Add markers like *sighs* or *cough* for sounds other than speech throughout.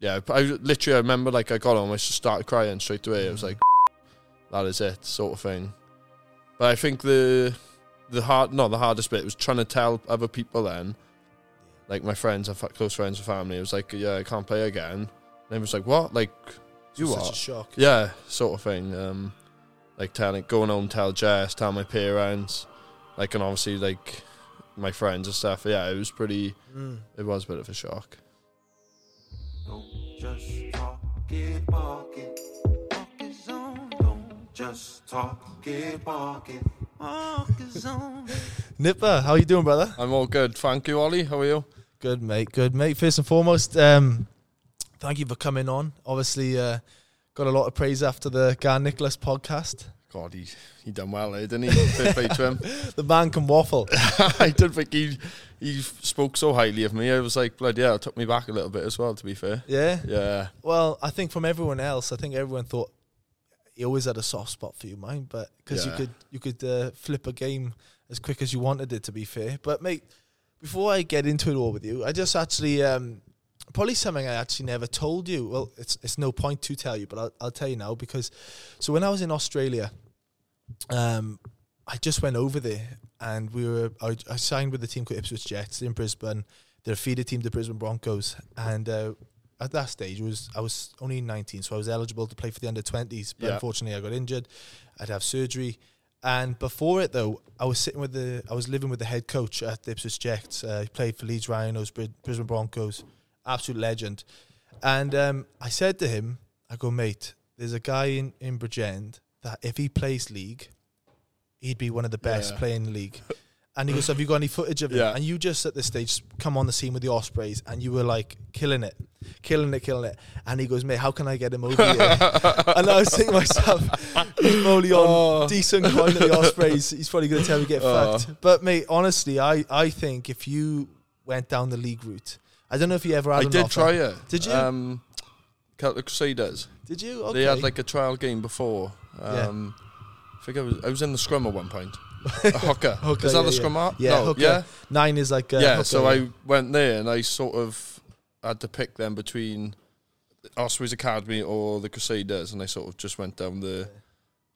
yeah, I literally I remember like I got home, I just started crying straight away. I was like, *laughs* that is it, sort of thing. But I think the the hard, not the hardest bit was trying to tell other people then, like my friends, and close friends and family. It was like, yeah, I can't play again. And it was like, what? Like, you Such what? a shock. Yeah, sort of thing. Um, like telling, going home, tell Jess, tell my parents, like, and obviously like my friends and stuff. Yeah, it was pretty. Mm. It was a bit of a shock. Don't just talk it, walk it. Walk is on. Don't just talk it, walk it. Walk is on. Nipper, how you doing, brother? I'm all good. Thank you, Ollie. How are you? Good, mate. Good, mate. First and foremost, um, thank you for coming on. Obviously, uh, got a lot of praise after the Gar Nicholas podcast. God, he he done well, eh, didn't he? Fair play to him. *laughs* The man can waffle. *laughs* I did think he he spoke so highly of me. I was like, bloody hell, it took me back a little bit as well. To be fair, Yeah. yeah, Well, I think from everyone else, I think everyone thought he always had a soft spot for you, mine. But because you could you could uh, flip a game as quick as you wanted it. To be fair, but mate, before I get into it all with you, I just actually um, probably something I actually never told you. Well, it's it's no point to tell you, but I'll, I'll tell you now because so when I was in Australia, um, I just went over there and we were I, I signed with the team called Ipswich Jets in Brisbane. They're a feeder team, the Brisbane Broncos, and uh, at that stage, it was I was only 19, so I was eligible to play for the under 20s. But Yeah. unfortunately, I got injured. I'd have surgery, and before it though, I was sitting with the I was living with the head coach at the Ipswich Jets. Uh, he played for Leeds Rhinos, Brisbane Broncos, absolute legend. And um, I said to him, I go, mate, there's a guy in in Bridgend that if he plays league, he'd be one of the best Yeah. playing league. And he goes, Have you got any footage of him? Yeah. And you just at this stage come on the scene with the Ospreys and you were like killing it, killing it, killing it. And he goes, Mate, how can I get him over here? *laughs* and I was thinking to myself, he's probably on Oh. decent coin at the Ospreys. He's probably going to tell me get Oh. fucked. But, mate, honestly, I, I think if you went down the league route, I don't know if you ever had I did offer. try it. Did you? Um, Celtic Crusaders. Did you? Okay. They had like a trial game before. Yeah. Um, I think I was I was in the scrum at one point. A *laughs* hooker. Hooker, Is that yeah, the scrum up? Yeah, no, hooker. yeah. Nine is like a yeah, hooker, so I went there and I sort of had to pick them between Ospreys Academy or the Crusaders, and I sort of just went down the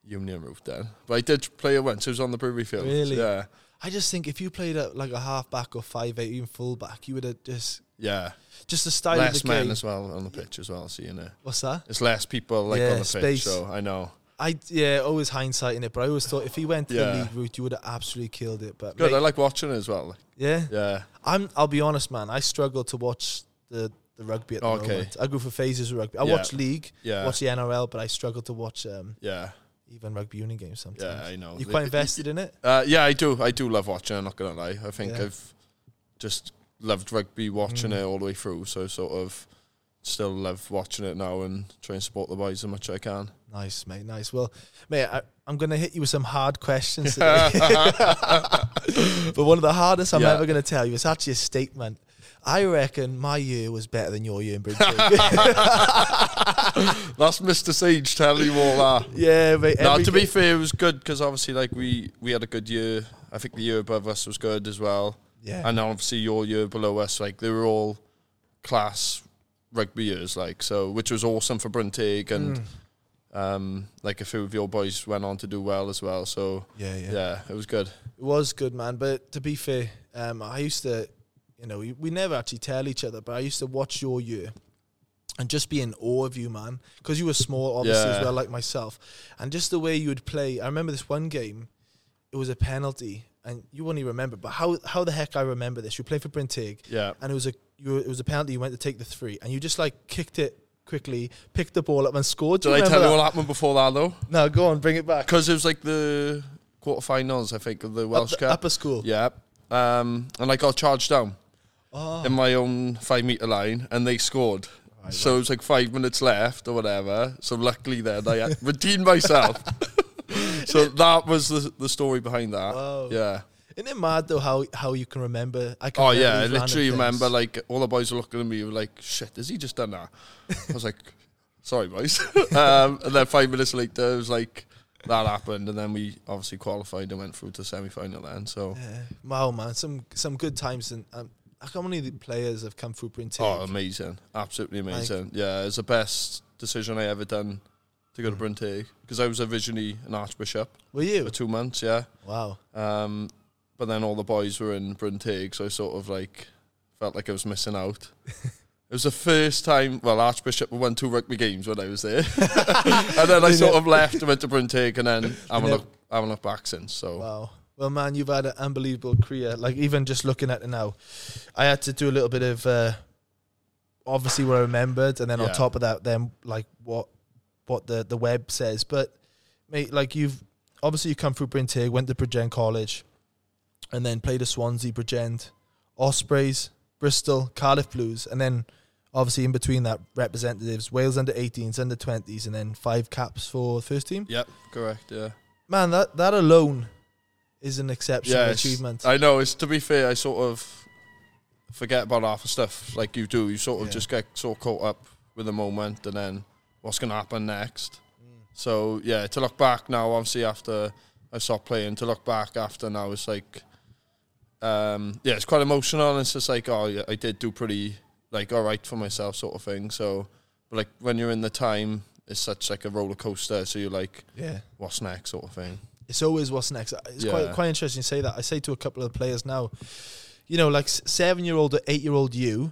Union route then. But I did play it once. It was on the Brewery Field. Really? Yeah, I just think if you played at like a half back or five eight, even full back, you would have just yeah. just the style less of the men game. as well on the pitch as well. So you know, What's that? it's less people like Yeah, on the space. pitch. So I know. I yeah, always hindsight in it, but I always thought if he went to the league route, you would have absolutely killed it. But Good. mate, I like watching it as well. Like, yeah, yeah. I'm. I'll be honest, man. I struggle to watch the the rugby at the Okay. moment. I go for phases of rugby. I Yeah. watch league, Yeah. watch the NRL, but I struggle to watch um, yeah. even rugby union games sometimes. Yeah. I know. You're quite invested in it. Uh, yeah, I do. I do love watching. I'm not gonna lie. I think Yeah. I've just loved rugby, watching Mm. it all the way through. So sort of still love watching it now and try and support the boys as much as I can. Nice, mate. Nice. Well, mate, I, I'm going to hit you with some hard questions *laughs* today. *laughs* but one of the hardest I'm Yeah. ever going to tell you is actually a statement. I reckon my year was better than your year in Bridge. *laughs* That's Mr. Sage telling you all that. yeah, mate. No, to be fair, it was good because obviously, like we we had a good year. I think the year above us was good as well, yeah, and obviously your year below us, like they were all class rugby years, like so, which was awesome for Brynteg and. Mm. Um, like a few of your boys went on to do well as well, so yeah, yeah, yeah, it was good. It was good, man. But to be fair, um, I used to, you know, we, we never actually tell each other, but I used to watch your year and just be in awe of you, man, because you were small, obviously as well, like myself, and just the way you would play. I remember this one game. It was a penalty, and you won't even remember. But how how the heck I remember this? You played for Brynteg, Yeah, and it was a you were, it was a penalty. You went to take the three, and you just like kicked it quickly, picked the ball up, and scored. Do Did I tell you what happened before that though? No, go on, bring it back. Because it was like the quarterfinals, I think, of the Welsh Up the- Cup. upper school. Yeah. Um, and I got charged down Oh, in my own five meter line, and they scored. so it was like five minutes left or whatever. So luckily, then I had redeemed myself. *laughs* so that was the the story behind that. Wow. Yeah. Isn't it mad though how, how you can remember? I can Oh yeah, I literally remember like all the boys were looking at me were like, "Shit, has he just done that?" I was like, "Sorry, boys." *laughs* um, and then five minutes later, it was like that happened, and then we obviously qualified and went through to semi final. Then so Yeah. Wow, man, some some good times, and um, how many players have come through Bryn Oh, amazing. Absolutely amazing. yeah, it's the best decision I ever done to go to Mm. Because I was originally an archbishop Were you? for two months, yeah. Wow. Um, but then all the boys were in Bryn so I sort of like felt like I was missing out. *laughs* It was the first time, well, Archbishop won two rugby games when I was there. *laughs* *laughs* and then I sort of left and went to Bryn and then I haven't looked, I haven't looked back since. So, Wow. Well, man, you've had an unbelievable career. Like even just looking at it now, I had to do a little bit of uh, obviously what I remembered, and then on top of that, then like what what the the web says. But mate, like you've obviously you come through Brynteg, went to Bridgend College, and then played at Swansea, Bridgend, Ospreys, Bristol, Cardiff Blues, and then obviously in between that representatives, Wales under 18s, under 20s, and then five caps for first team. yep, correct, yeah. Man, that that alone is an exceptional Yeah, achievement. I know. It's to be fair, I sort of forget about half the stuff like you do. You sort of Yeah. just get so caught up with the moment and then what's going to happen next. Mm. So yeah, to look back now, obviously after I stopped playing, to look back after now, it's like, um, yeah, it's quite emotional. And it's just like, oh, yeah, I did do pretty like all right for myself, sort of thing. So, but like when you're in the time, it's such like a roller coaster. So you're like, yeah. what's next, sort of thing. It's always what's next. It's quite Yeah. quite interesting to say that. I say to a couple of players now, you know, like seven year old or eight year old you,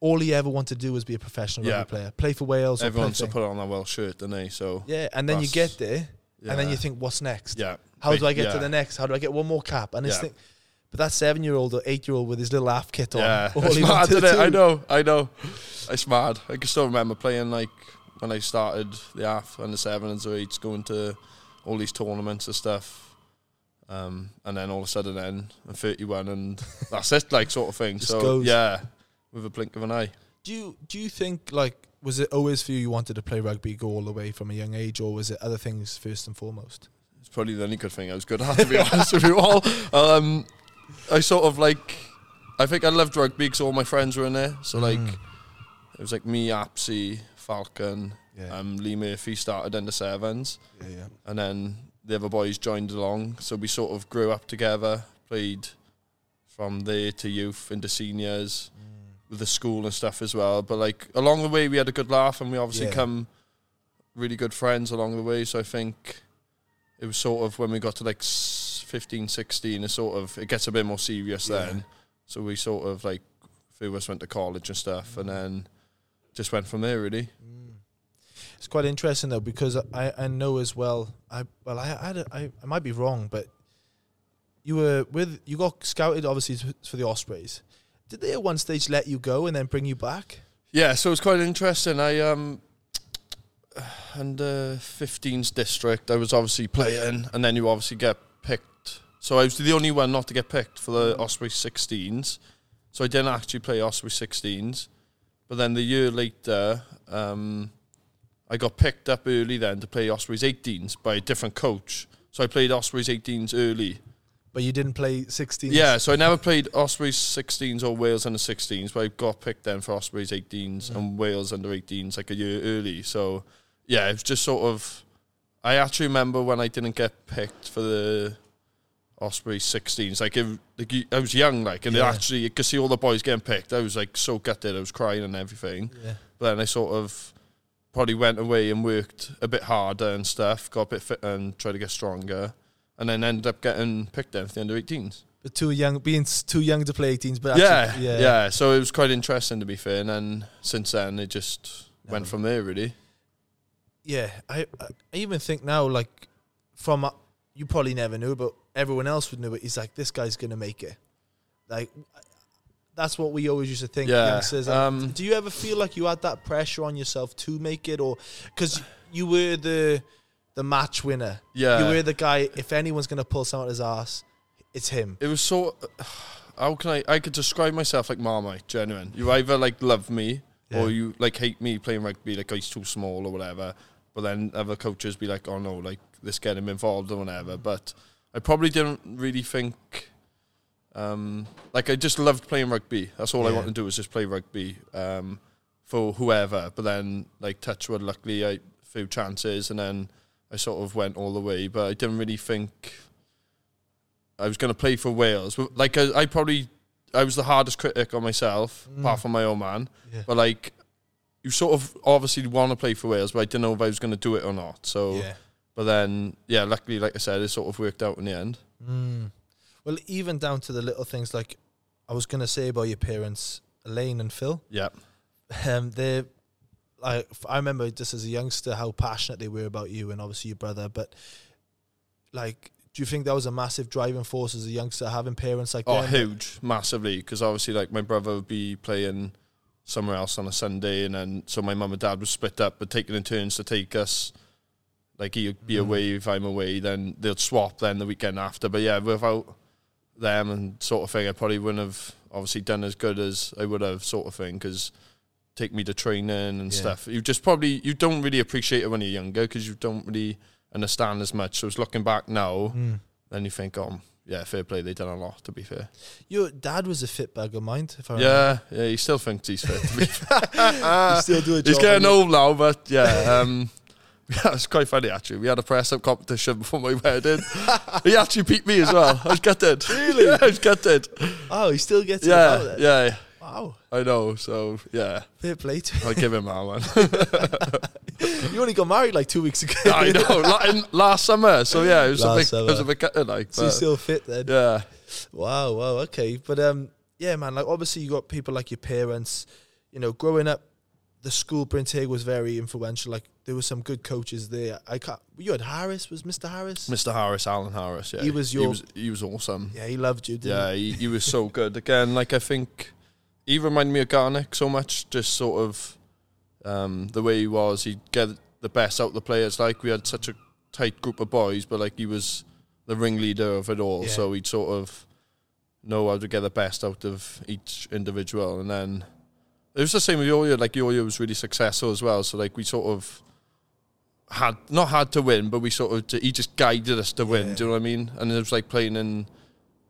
all he ever wanted to do was be a professional Yeah. rugby player, play for Wales. or Everyone play to put on a well shirt, don't they? So yeah, and then you get there, and then you think, what's next? yeah. How do I get yeah. to the next? How do I get one more cap? And it's think, but that seven year old or eight year old with his little half kit on, Yeah, it's mad, isn't it? I know, I know. It's mad. I can still remember playing like when I started the AF and the sevens or eights, going to all these tournaments and stuff. Um, and then all of a sudden, then I'm 31, and *laughs* that's it, like sort of thing. Just so goes. yeah, with a blink of an eye. Do you do you think like was it always for you you wanted to play rugby, go all the way from a young age, or was it other things first and foremost? It's probably the only good thing I was good at, to be *laughs* honest with you all. Um, I sort of like, I think I loved rugby because all my friends were in there. So like, Mm. it was like me, Apsy, Falcon, Yeah, um, Lee Murphy started in the sevens. yeah, yeah. and then the other boys joined along. So we sort of grew up together, played from there to youth into seniors with the school and stuff as well. But like along the way, we had a good laugh, and we obviously Yeah. come really good friends along the way. So I think it was sort of when we got to like s- 15, 16, it sort of it gets a bit more serious Yeah. then. So we sort of like a few of us went to college and stuff, and then just went from there really. Mm. It's quite interesting though because I, I know as well. I well I I, had a, I I might be wrong, but you were with you got scouted obviously for the Ospreys. Did they at one stage let you go and then bring you back? Yeah, so it was quite interesting. I um *sighs* under 15's district, I was obviously playing, and then you obviously get picked. So I was the only one not to get picked for the Osprey 16s. So I didn't actually play Osprey 16s. But then the year later, um, I got picked up early then to play Ospreys 18s by a different coach. So I played Ospreys 18s early. But you didn't play 16. Yeah, so I never played Ospreys 16s or Wales under 16s, but I got picked then for Ospreys 18s Mm. and Wales under 18s like a year early. So, yeah, it was just sort of. I actually remember when I didn't get picked for the Osprey 16s. Like, it, like I was young, like, and Yeah. actually, you could see all the boys getting picked. I was like so gutted. I was crying and everything. Yeah. But then I sort of probably went away and worked a bit harder and stuff, got a bit fit and tried to get stronger. And then ended up getting picked then for the under 18s. But too young, being too young to play 18s. But yeah, actually, yeah, yeah, So it was quite interesting to be fair. And then since then, it just went from there really. Yeah. I I even think now like from uh, you probably never knew, but everyone else would know it. He's like this guy's gonna make it. Like that's what we always used to think. Yeah, youngsters. um, do you ever feel like you had that pressure on yourself to make it, or because you were the the match winner? Yeah, You were the guy. If anyone's gonna pull someone out his ass, it's him. it was so. How can I? I could describe myself like Marmite. Genuine. You either like love me or you like hate me playing rugby. Like oh, he's too small or whatever. But then other coaches be like, oh no, like let's get him involved or whatever. But I probably didn't really think. Um, like I just loved playing rugby. That's all I Yeah. wanted to do was just play rugby um, for whoever. But then like Touchwood, luckily I few chances, and then I sort of went all the way. But I didn't really think I was going to play for Wales. Like I, I probably I was the hardest critic on myself, Mm. apart from my own man. Yeah. But like, you sort of obviously want to play for Wales, but I didn't know if I was going to do it or not. So, yeah. but then, yeah, luckily, like I said, it sort of worked out in the end. Mm. Well, even down to the little things like I was going to say about your parents, Elaine and Phil. Yeah, Um, they, I, I remember just as a youngster how passionate they were about you and obviously your brother. But like, do you think that was a massive driving force as a youngster having parents like oh, huge, massively, because obviously, like my brother would be playing somewhere else on a Sunday, and then so my mum and dad would split up, but taking in turns to take us. Like he'd be Mm. away if I'm away, then they'd swap then the weekend after. But yeah, without them and sort of thing, I probably wouldn't have obviously done as good as I would have, sort of thing, because take me to training and Yeah. stuff. You just probably you don't really appreciate it when you're younger because you don't really understand as much. So it's looking back now, Mm. then you think, oh, yeah, fair play, they done a lot. To be fair, Your dad was a fit bag of mine, if I yeah, yeah, he still thinks he's fit. To be *laughs* fair. Still do a job. he's getting old now, but yeah. Um, *laughs* Yeah, it's quite funny actually. We had a press up competition before my wedding. he actually beat me as well. I was gutted. *laughs* Really? Yeah, I was gutted. Oh, he still gets it about Yeah, yeah. Wow. I know. So yeah, Fair play to I give him that one. You. only got married like two weeks ago. *laughs* I know. Last summer. So yeah, it was a Last big, it was a big like. So but, still fit then. yeah, Wow, wow, okay. But um yeah, man, like obviously you got people like your parents, you know, growing up the school Brynteg was very influential. Like there were some good coaches there. I can't you had Harris, was Mr. Harris? Mr. Harris, Alan Harris. Yeah, He was He your- was, he was awesome. Yeah, he loved you, didn't Yeah, he, he was so good. Again, like I think he reminded me of Garnick so much. Just sort of um, the way he was. He'd get the best out of the players. Like we had such a tight group of boys, but like he was the ringleader of it all. Yeah. So he'd sort of know how to get the best out of each individual. And then it was the same with Yoyo. Like Yoyo was really successful as well. So like we sort of had not had to win, but we sort of he just guided us to win. Yeah. Do you know what I mean? And it was like playing in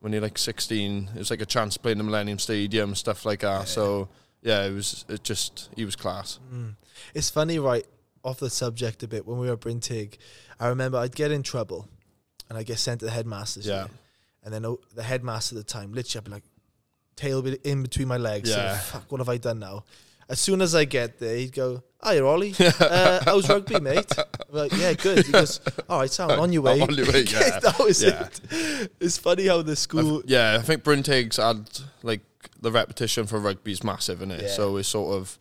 when you're like 16. It was like a chance playing the Millennium Stadium stuff like that. Yeah. So yeah, it was it just he was class. Mm. It's funny, right? Off the subject a bit, when we were at Brynteg, I remember I'd get in trouble and I'd get sent to the headmaster's. Yeah. unit. And then oh, the headmaster at the time, literally, I'd be like, tail in between my legs. Yeah. Fuck, what have I done now? As soon as I get there, he'd go, Hi, Ollie. *laughs* uh, how's rugby, mate? I'm like, yeah, good. He goes, All right, sound *laughs* on your way. On your way, *laughs* yeah. that was Yeah. it. It's funny how the school. I've- yeah, I think Brynteg's had like the repetition for rugby is massive in it. Yeah. So it's sort of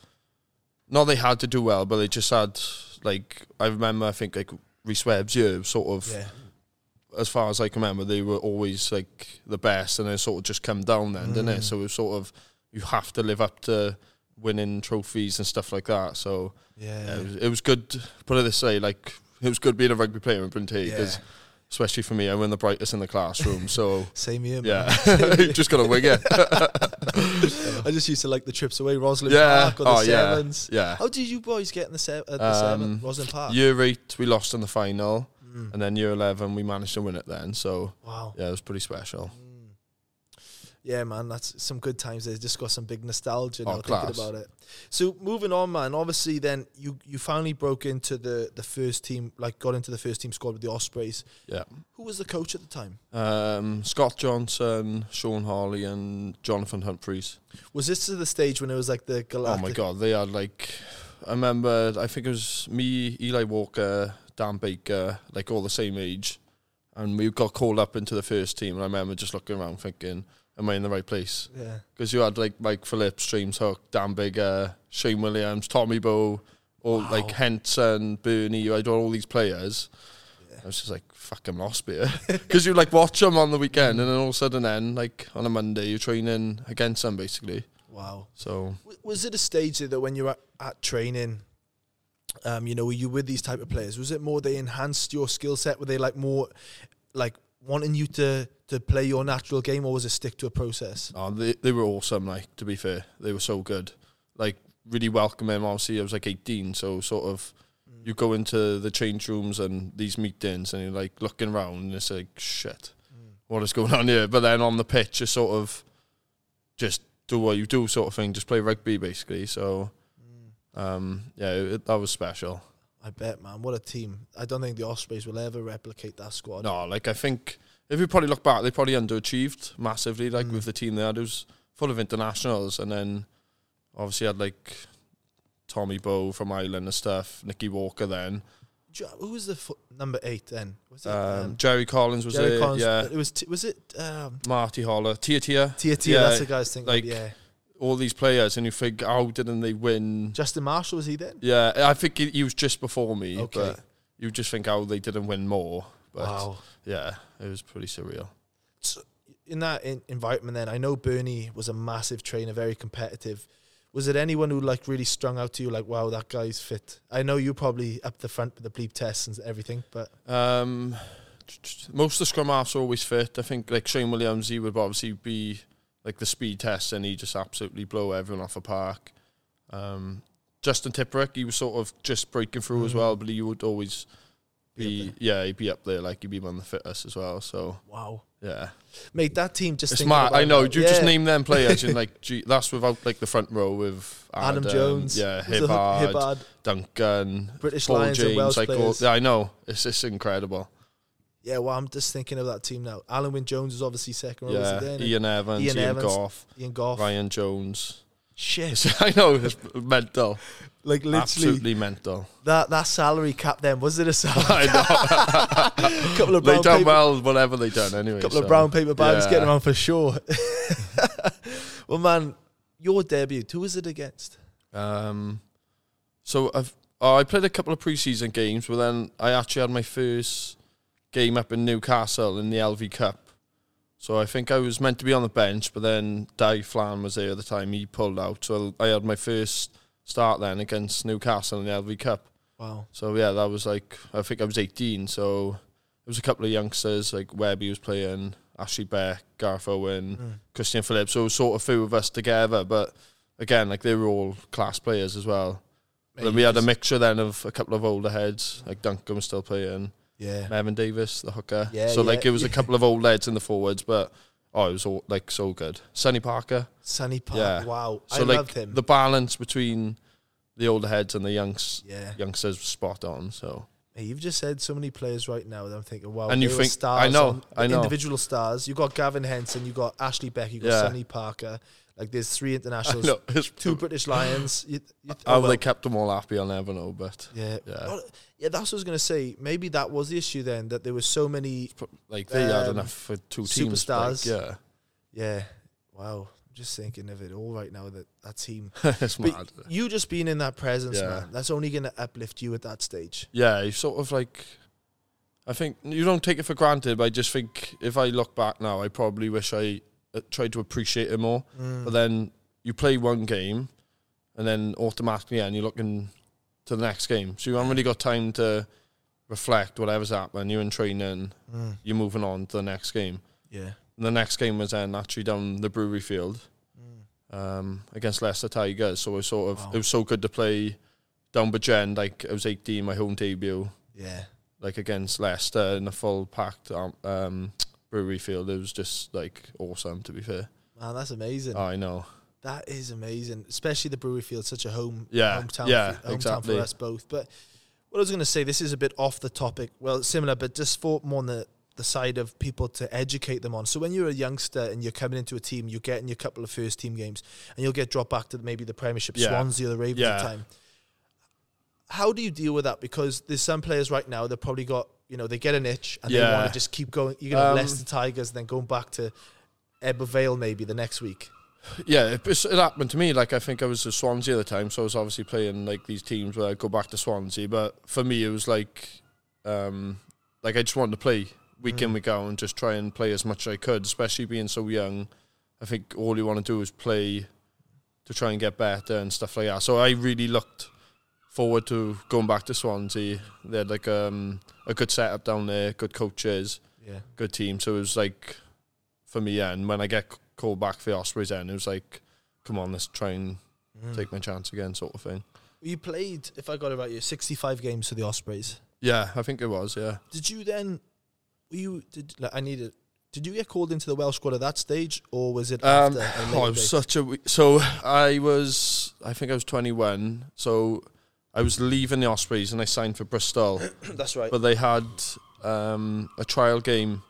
not they had to do well, but they just had like I remember I think like Rhys Webb's year sort of yeah. as far as I can remember, they were always like the best, and then sort of just come down then, didn't Mm. it? So it was sort of you have to live up to winning trophies and stuff like that. So Yeah. yeah, it, was, it was good. Put it this way, like it was good being a rugby player in Brinty because, Yeah. especially for me, I win the brightest in the classroom. So *laughs* Same here, man. yeah, *laughs* *laughs* just gotta wing it. I just used to like the trips away, Rosslyn yeah, Park or the oh yeah, sevens. yeah. How did you boys get in the, se- at the Um, seven, Rosslyn Park? Year eight, we lost in the final, Mm. and then year eleven, we managed to win it. Then, so Wow. yeah, it was pretty special. Mm. Yeah, man, that's some good times. They just got some big nostalgia now Oh, thinking about it. So moving on, man. Obviously, then you you finally broke into the the first team, like got into the first team squad with the Ospreys. Yeah. Who was the coach at the time? Um, Scott Johnson, Sean Holley, and Jonathan Humphreys. Was this to the stage when it was like the Oh my god, they had like I remember I think it was me, Eli Walker, Dan Baker, like all the same age. And we got called up into the first team and I remember just looking around thinking, Am I in the right place? Yeah. Because you had like Mike Phillips, James Hook, Dan Baker, Shane Williams, Tommy Bowe, all Wow. like Henson, Bernie, you had all these players. Yeah. I was just like, fuck, I'm lost here. Because *laughs* you like watch them on the weekend and then all of a sudden then, like on a Monday, you're training against them basically. Wow. So W- Was it a stage that when you were at, at training, um, you know, were you with these type of players? Was it more they enhanced your skill set? Were they like more like wanting you to to play your natural game, or was it stick to a process? Oh, they they were awesome. Like to be fair, they were so good. Like really welcoming. Obviously, I was like eighteen, so sort of mm. you go into the change rooms and these meetings, and you're like looking around, and it's like shit, mm. what is going on here? But then on the pitch, you sort of just do what you do, sort of thing. Just play rugby, basically. So mm. um, yeah, it, that was special. I bet, man. What a team! I don't think the Ospreys will ever replicate that squad. No, like I think if you probably look back, they probably underachieved massively. Like Mm. with the team they had, it was full of internationals, and then obviously had like Tommy Bowe from Ireland and stuff, Nikki Walker then, you- Who was the fo- number eight then? Was it um, Jerry Collins was Jerry there, Collins? yeah, It was. T- was it um, Marty Holah, Tia Tia, Tia Tia? Yeah, that's the guy's thing. like- yeah. All these players, and you think how didn't they win? Justin Marshall was he then? Yeah, I think he, he was just before me, Okay. but you just think how they didn't win more. But wow. yeah, it was pretty surreal. in that in- environment then i know bernie was a massive trainer very competitive was it anyone who like really strung out to you like wow that guy's fit i know you probably up the front with the bleep tests and everything but Um, *tsk* most of the scrum halves are always fit. I think like Shane Williams, he would obviously be like the speed test, and he just absolutely blow everyone off a park. Um, Justin Tipuric, he was sort of just breaking through as Mhm. well, but he would always Be be, yeah, he'd be up there like he'd be one of the fittest as well. So wow yeah, mate that team just mad. I know. that- You just name them players, and *laughs* like gee, that's without like the front row with adam Adam, jones yeah, Hibbard, Hibbard, Duncan, british Paul lions and James, welsh like all, players yeah, I know. It's just incredible. Yeah well i'm just thinking of that team now alun wyn jones is obviously second row Yeah? Ian Evans, Ian Ian, Evans. Gough, ian gough Ryan Jones. shit *laughs* I know it's mental, like literally absolutely mental. that that salary cap then was it a salary *laughs* I know *laughs* couple of brown they done paper well, whatever they done anyway. A couple of brown paper bags yeah. getting around for sure. well, man, your debut, who was it against? Um, so I've oh, I played a couple of preseason games, but then I actually had my first game up in Newcastle in the LV Cup. So I think I was meant to be on the bench, but then Di Flan was there at the time. He pulled out, so I had my first start then against Newcastle in the LV Cup. Wow. So yeah, that was like I think I was 18. So there was a couple of youngsters like Webby was playing, Ashley Beck, Garth Owen, Mm. Christian Phillips. So it was sort of few of us together, but again, like they were all class players as well. Then we had a mixture then of a couple of older heads, like Duncan was still playing, Yeah. Evan Davis, the hooker. Yeah, so like it was a couple of old heads in the forwards, but oh, it was all like so good. Sonny Parker. Sonny Parker, Yeah. Wow. So I like loved him. the balance between the older heads and the youngs yeah. youngsters was spot on. So Hey, you've just said so many players right now that I'm thinking, wow. And you think- stars I know, on- I know. Individual stars. You got Gavin Henson, you got Ashley Beck, you got Yeah. Sonny Parker. Like there's three internationals, no, it's two British Lions. You, you, How oh, well, they kept them all happy, I'll never know. But yeah. yeah. Well, yeah, that's what I was gonna say. Maybe that was the issue then that there were so many like they had Um, enough for two teams. superstars. Like, yeah, Yeah. Wow. I'm just thinking of it all right now that that team. *laughs* it's But mad. you just being in that presence, Yeah. man, that's only going to uplift you at that stage. Yeah, you sort of like. I think you don't take it for granted, but I just think if I look back now, I probably wish I tried to appreciate it more. Mm. But then you play one game, and then automatically, and you're looking to the next game, so you haven't really got time to reflect whatever's happened. You're in training, Mm. you're moving on to the next game. Yeah. And the next game was then actually down the brewery field. Mm. um, against Leicester Tigers. So it was sort of Wow. it was so good to play down Bridgend. Like I was 18, my home debut, Yeah. like against Leicester in a full packed um, um, brewery field. It was just like awesome. To be fair, Man, that's amazing. I know. that is amazing. Especially the Brewery Field, such a home Yeah, hometown, yeah, hometown exactly. for us both. But what I was going to say, this is a bit off the topic. Well, similar, but just for more on the, the side of people to educate them on. So when you're a youngster and you're coming into a team, you're getting your couple of first team games, and you'll get dropped back to maybe the Premiership, Yeah. Swansea or the Ravens at the time. How do you deal with that? Because there's some players right now that probably got, you know, they get an itch and they want to just keep going. You're going to Um, Leicester Tigers, then going back to Ebbw Vale maybe the next week. Yeah, it, it happened to me. Like I think I was at Swansea at the time, so I was obviously playing like these teams where I go back to Swansea. But for me, it was like, um, like I just wanted to play week in Mm. week out and just try and play as much as I could. Especially being so young, I think all you want to do is play to try and get better and stuff like that. So I really looked forward to going back to Swansea. They had like um, a good setup down there, good coaches Yeah. good team. So it was like for me, yeah, and when I get called back for the Ospreys, then it was like, come on, let's try and Mm. take my chance again, sort of thing. You played, if I got it right, you 65 games for the Ospreys. Yeah, I think it was. Yeah, Did you then? Were you did like I needed? Did you get called into the Welsh squad at that stage, or was it um, after? oh, it was such a. So I was, I think I was twenty one. So I was leaving the Ospreys and I signed for Bristol, *coughs* That's right. but they had um, a trial game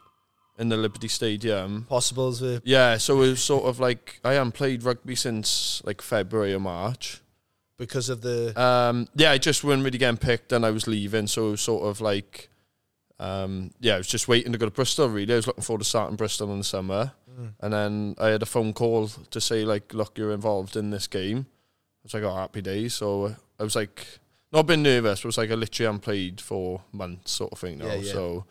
in the Liberty Stadium. Possibles were Yeah, so it was sort of like I haven't played rugby since like February or March. because of the Um, yeah, I just wasn't really getting picked, and I was leaving, so it was sort of like, um, yeah, I was just waiting to go to Bristol. Really, I was looking forward to starting Bristol in the summer, Mm. and then I had a phone call to say like, look, you're involved in this game. I was like, oh, happy days. So I was like, not been nervous, but it was like I literally haven't played for months, sort of thing. Now, Yeah, yeah. so,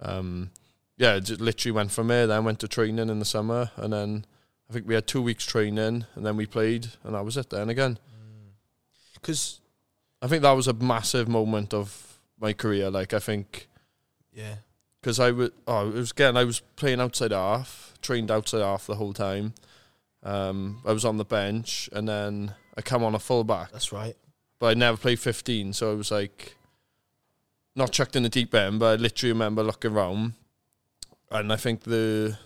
um, yeah, just literally went from there. Then went to training in the summer, and then I think we had two weeks training, and then we played, and that was it. Then again. because I think that was a massive moment of my career. Like I think yeah because I was oh it was again I was playing outside half, trained outside half the whole time. Um, I was on the bench and then I come on a fullback, that's right. But I never played fifteen, so I was like not chucked in the deep end. But I literally remember looking around, and I think the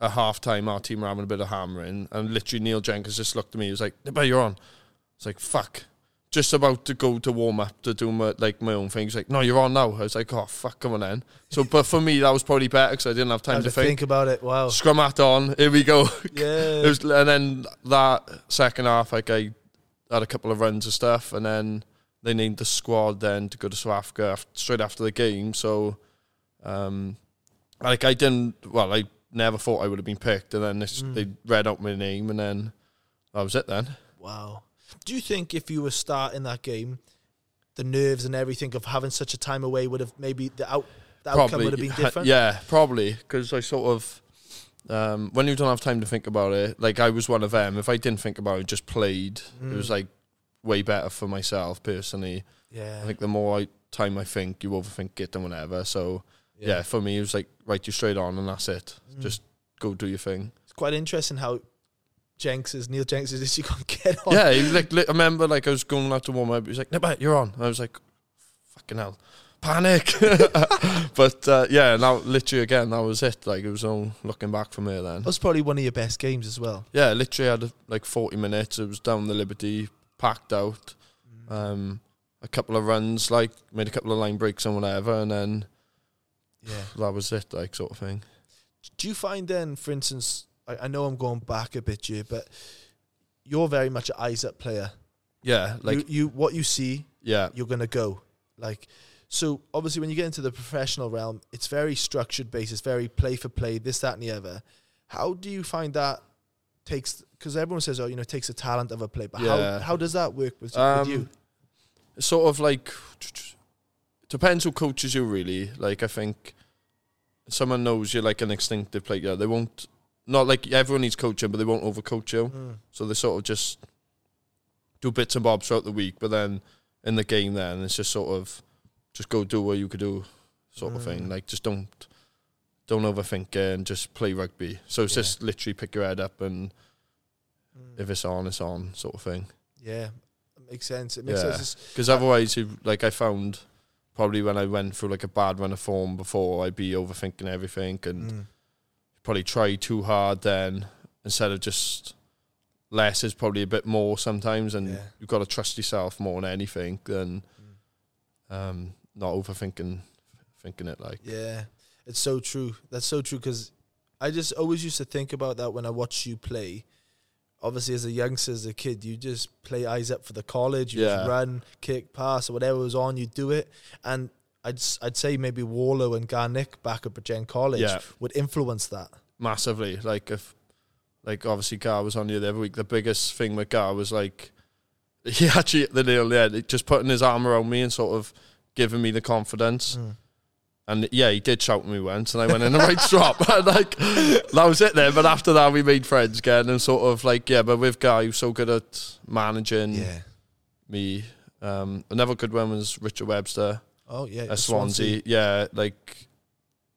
at half time our team were having a bit of hammering, and literally Neil Jenkins just looked at me. He was like, "But you're on." It's like fuck. Just about to go to warm up to do my like my own thing. He's like, "No, you're on now." I was like, "Oh fuck, come on then." So, but for me, that was probably better because I didn't have time to to think. think about it. Wow. Scrum hat on. Here we go. *laughs* Yeah. It was, and then that second half, like I had a couple of runs of stuff, and then they named the squad then to go to South Africa af- straight after the game. So, um, like I didn't. Well, I never thought I would have been picked, and then this, Mm. they read out my name, and then that was it. Then Wow. Do you think if you were starting that game, the nerves and everything of having such a time away would have maybe the out the outcome would have been *laughs* different? Yeah, probably because I sort of. Um, when you don't have time to think about it, like I was one of them. If I didn't think about it, just played. It was Mm. like way better for myself personally. Yeah. I think the more I, time I think, you overthink it and whatever. So yeah. for me, it was like write you straight on and that's it. Mm. Just go do your thing. It's quite interesting how Jenks is Neil Jenks is *laughs* you can't get on. Yeah, he was like li- I remember like I was going out to warm up. He was like, "No, but you're on." I was like, "Fucking hell." Panic, *laughs* but uh, yeah. Now, literally again, that was it. Like it was all looking back from here. Then, That was probably one of your best games as well. yeah, literally had like forty minutes. It was down the Liberty, packed out. Um, a couple of runs, like made a couple of line breaks and whatever, and then Yeah. that was it, like sort of thing. Do you find then, for instance, I, I know I'm going back a bit here, but you're very much an eyes up player. Yeah, like you, you what you see, yeah, you're gonna go. Like so obviously when you get into the professional realm, it's very structured based, it's very play for play, this, that and the other. How do you find that takes because everyone says, Oh, you know, it takes a talent of a player, but Yeah. how how does that work with, Um, with you? It's sort of like depends who coaches you really. Like I think someone knows you're like an instinctive player. They won't not like everyone needs coaching, but they won't overcoach you. Mm. So they sort of just do bits and bobs throughout the week, but then in the game, then it's just sort of just go do what you could do, sort of thing. Mm. Like just don't don't overthink it and just play rugby. So it's Yeah. just literally pick your head up and Mm. if it's on, it's on, sort of thing. Yeah. It makes sense. It makes Yeah. sense. Because otherwise, you, like I found probably when I went through like a bad run of form before, I'd be overthinking everything and Mm. probably try too hard then instead of just less is probably a bit more sometimes and Yeah. you've got to trust yourself more than anything than Mm. um, not overthinking thinking it like Yeah, it's so true. That's so true because I just always used to think about that when I watched you play. Obviously, as a youngster, as a kid, you just play eyes up for the college. You Yeah. just run, kick, pass, or whatever was on, you do it. And I'd I'd say maybe Warlow and Garnick back at Gen College Yeah. would influence that. massively. Like if like obviously Gar was on the other week. The biggest thing with Gar was like *laughs* he actually the nail yeah, just putting his arm around me and sort of giving me the confidence. And yeah, he did shout at me once, and I went in the right. *laughs* *laughs* And like that was it then. But after that, we made friends again, and sort of like yeah. But with Guy, who's so good at managing Yeah. me. Um, another good one was Richard Webster Oh yeah. at Swansea. Yeah, like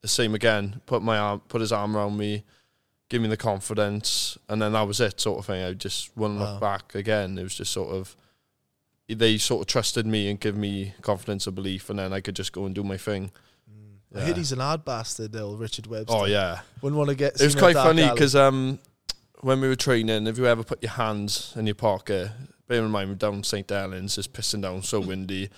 the same again. Put my arm, put his arm around me, give me the confidence, and then that was it, sort of thing. I just wouldn't Wow. look back again. It was just sort of they sort of trusted me and give me confidence and belief, and then I could just go and do my thing. I heard he's an hard bastard, though, Richard Webster. Oh yeah, Wouldn't want to get. it was quite funny because um, when we were training, if you ever put your hands in your pocket, bear in mind we're down St Helens, it's pissing down, so windy,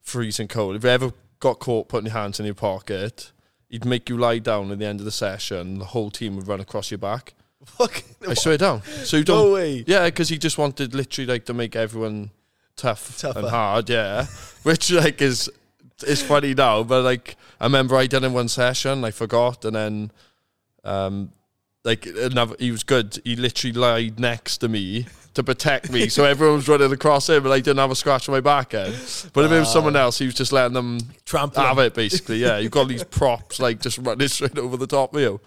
freezing cold. If you ever got caught putting your hands in your pocket, he'd make you lie down at the end of the session. The whole team would run across your back. *laughs* Fucking I swear down. So you don't no way. Yeah, because he just wanted literally like to make everyone tough *laughs* Tougher. and hard. Yeah, *laughs* which like is is funny now, but like I remember I did it in one session, I forgot, and then um like another he was good. He literally lied next to me to protect me, so *laughs* everyone was running across him, and I didn't have a scratch on my back end. But if it was someone else, he was just letting them Trample. have it. Basically, yeah, you've got these props like just running straight over the top of you.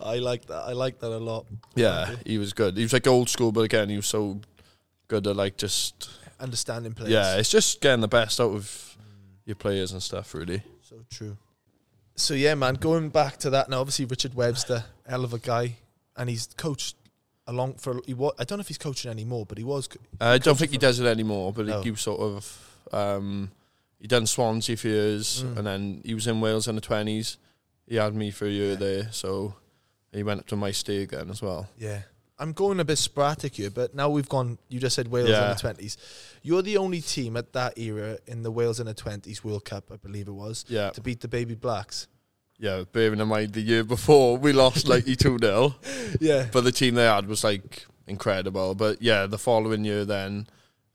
I like that. I like that a lot. Yeah, he was good. He was like old school, but again, he was so good at like just Understanding players. yeah, it's just getting the best out of your players and stuff. Really, So true. So yeah, man. Going back to that now, obviously Richard Webster, hell of a guy, and he's coached along for. He was, I don't know if he's coaching anymore, but he was. co- I don't think he does it anymore. But No. he, he sort of um, he done Swansea for years, Mm. and then he was in Wales in the twenties. He had me for a year there, so he went up to my stay again as well. Yeah. I'm going a bit sporadic here, but now we've gone. You just said Wales Yeah. in the twenties. You're the only team at that era in the Wales in the twenties World Cup, I believe it was, Yeah, to beat the Baby Blacks. yeah. Bearing in mind the year before we lost like two 0 *laughs* Yeah. but the team they had was like incredible. But yeah, the following year then,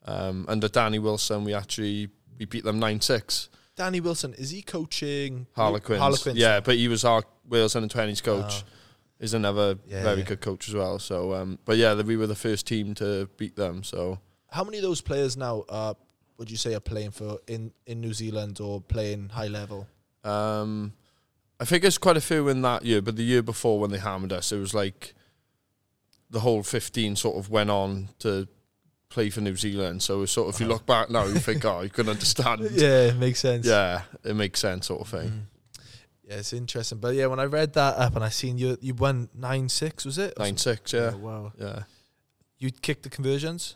um, under Danny Wilson, we actually we beat them nine six. Danny Wilson is he coaching Harlequins. Harlequins. Yeah, but he was our Wales under twenties coach. Oh. Is another Yeah, very yeah. good coach as well. So, um, but yeah, we were the first team to beat them. So How many of those players now uh, would you say are playing for in, in New Zealand or playing high level? um, I think there's quite a few in that year, but the year before when they hammered us, it was like the whole 15 sort of went on to play for New Zealand. So it's sort of, if you look back now, you think, *laughs* oh, you can understand. Yeah, it makes sense. Yeah, it makes sense, sort of thing. Mm. Yeah, it's interesting. But yeah, when I read that up and I seen you you won nine six, was it? Nine six, yeah, Oh, wow. yeah. You kicked the conversions?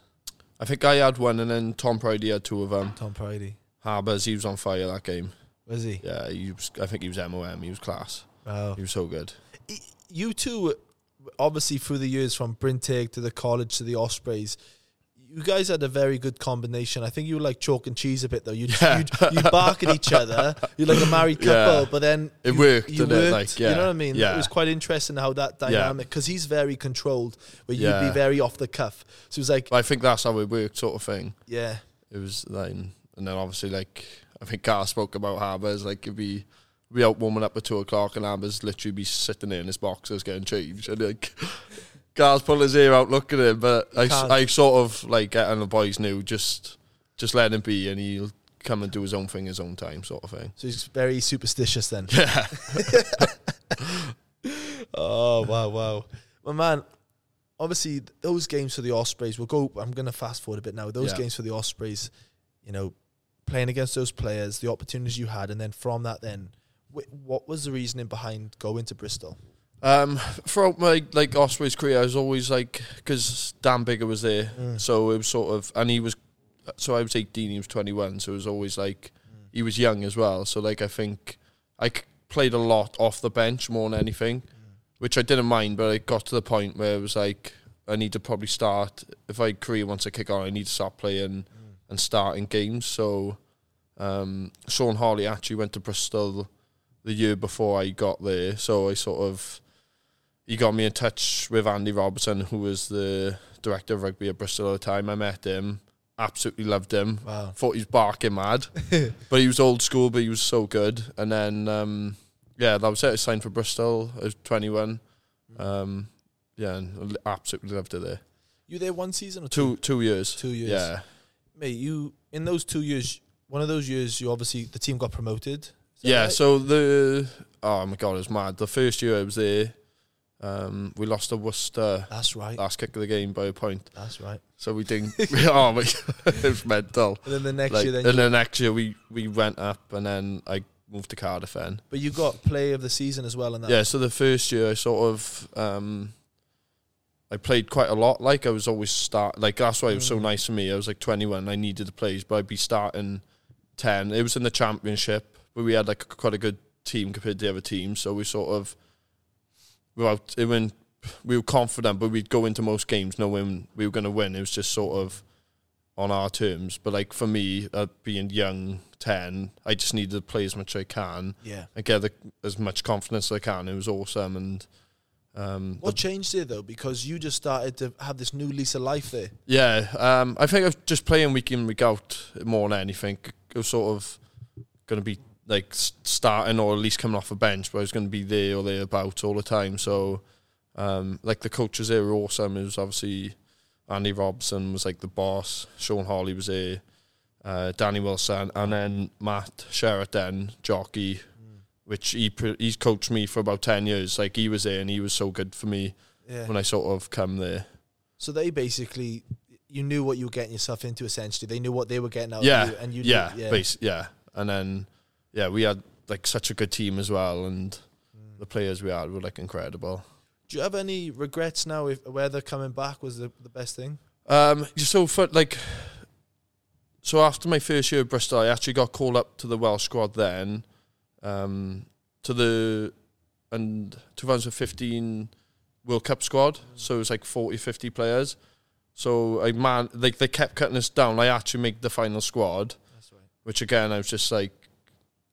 I think I had one, and then Tom Prydie had two of them. Tom Prydie. Harbours, he was on fire that game. Was he? Yeah, he was, I think he was MOM. He was class. Wow. He was so good. You two obviously through the years from Brynteg to the college to the Ospreys, you guys had a very good combination. I think you were like chalk and cheese a bit though. You'd, Yeah. you'd, you'd bark at each other. You're like a married *laughs* couple, Yeah. but then It you, worked, You didn't it? worked, Like, You know what I mean? Yeah. It was quite interesting how that dynamic because he's very controlled, but you'd be very off the cuff. So it was like, I think that's how it worked, sort of thing. yeah, It was like, and then obviously like I think Carl spoke about Harbours like it'd be be out warming up at two o'clock and Harbours literally be sitting there in his boxers getting changed and like Carl's pulling his ear out looking at him, but I, Can't. I sort of like and the boys knew just just let him be and he'll come and do his own thing his own time sort of thing. so he's very superstitious then. Yeah, *laughs* *laughs* Oh wow, wow. Well, man, obviously those games for the Ospreys. We'll go. I'm going to fast forward a bit now. Those Yeah. games for the Ospreys, you know, playing against those players, the opportunities you had, and then from that, then wh- what was the reasoning behind going to Bristol? Um, throughout my like Osprey's career, I was always like because Dan Biggar was there, Mm. so it was sort of, and he was, so I was eighteen, he was twenty one, so it was always like he was young as well. So like I think I played a lot off the bench more than anything, which I didn't mind, but it got to the point where it was like I need to probably start if I career wants to kick on, I need to start playing and starting games. So um, Sean Holley actually went to Bristol the year before I got there, so I sort of he got me in touch with Andy Robinson, who was the director of rugby at Bristol at the time. I met him, absolutely loved him. Wow. Thought he was barking mad, *laughs* but he was old school, but he was so good. And then, um, yeah, that was it. I signed for Bristol. I was 21. Um, yeah, and absolutely loved it there. You there one season or Two two years. Two years. Yeah, Mate, you in those two years. One of those years, you obviously the team got promoted. Yeah. right? So the oh my god, it was mad. The first year I was there, um, we lost to Worcester that's right. last kick of the game by a point. That's right. So we didn't. *laughs* *laughs* oh my, *laughs* it was mental. And then the next Like, year, then and then next year we we went up, and then I moved to Cardiff. Then but you got play of the season as well. In that. yeah. So the first year I sort of um, I played quite a lot. Like I was always start. Like that's why it was so Mm. nice for me. I was like 21. I needed the plays, but I'd be starting 10. It was in the championship, but we had like quite a good team compared to the other teams. So we sort of without even we were confident, but we'd go into most games knowing we were going to win. It was just sort of on our terms. But like for me, uh, being young ten. I just needed to play as much as I can Yeah. and get the, as much confidence as I can. It was awesome, and um, What changed there though? Because you just started to have this new lease of life there. yeah, um, I think I was just playing week in week out more than anything. It was sort of going to be like starting or at least coming off a bench, but I was going to be there or thereabouts all the time. So, um, like the coaches there were awesome. It was obviously Andy Robinson was like the boss. Sean Holley was there. Uh, Danny Wilson and then Matt Sherratt, jockey, which he pr- he's coached me for about ten years. Like he was there and he was so good for me Yeah. when I sort of come there. So they basically, you knew what you were getting yourself into. Essentially, they knew what they were getting out yeah, of you, and you, yeah, yeah. base, yeah, and then yeah, we had like such a good team as well, and Mm. the players we had were like incredible. Do you have any regrets now? If whether coming back was the, the best thing? Um, so for like, so after my first year at Bristol, I actually got called up to the Welsh squad then, um, to the and 2015 World Cup squad. So it was like 40, 50 players. So I man, like they kept cutting us down. I actually made the final squad. That's right. which again I was just like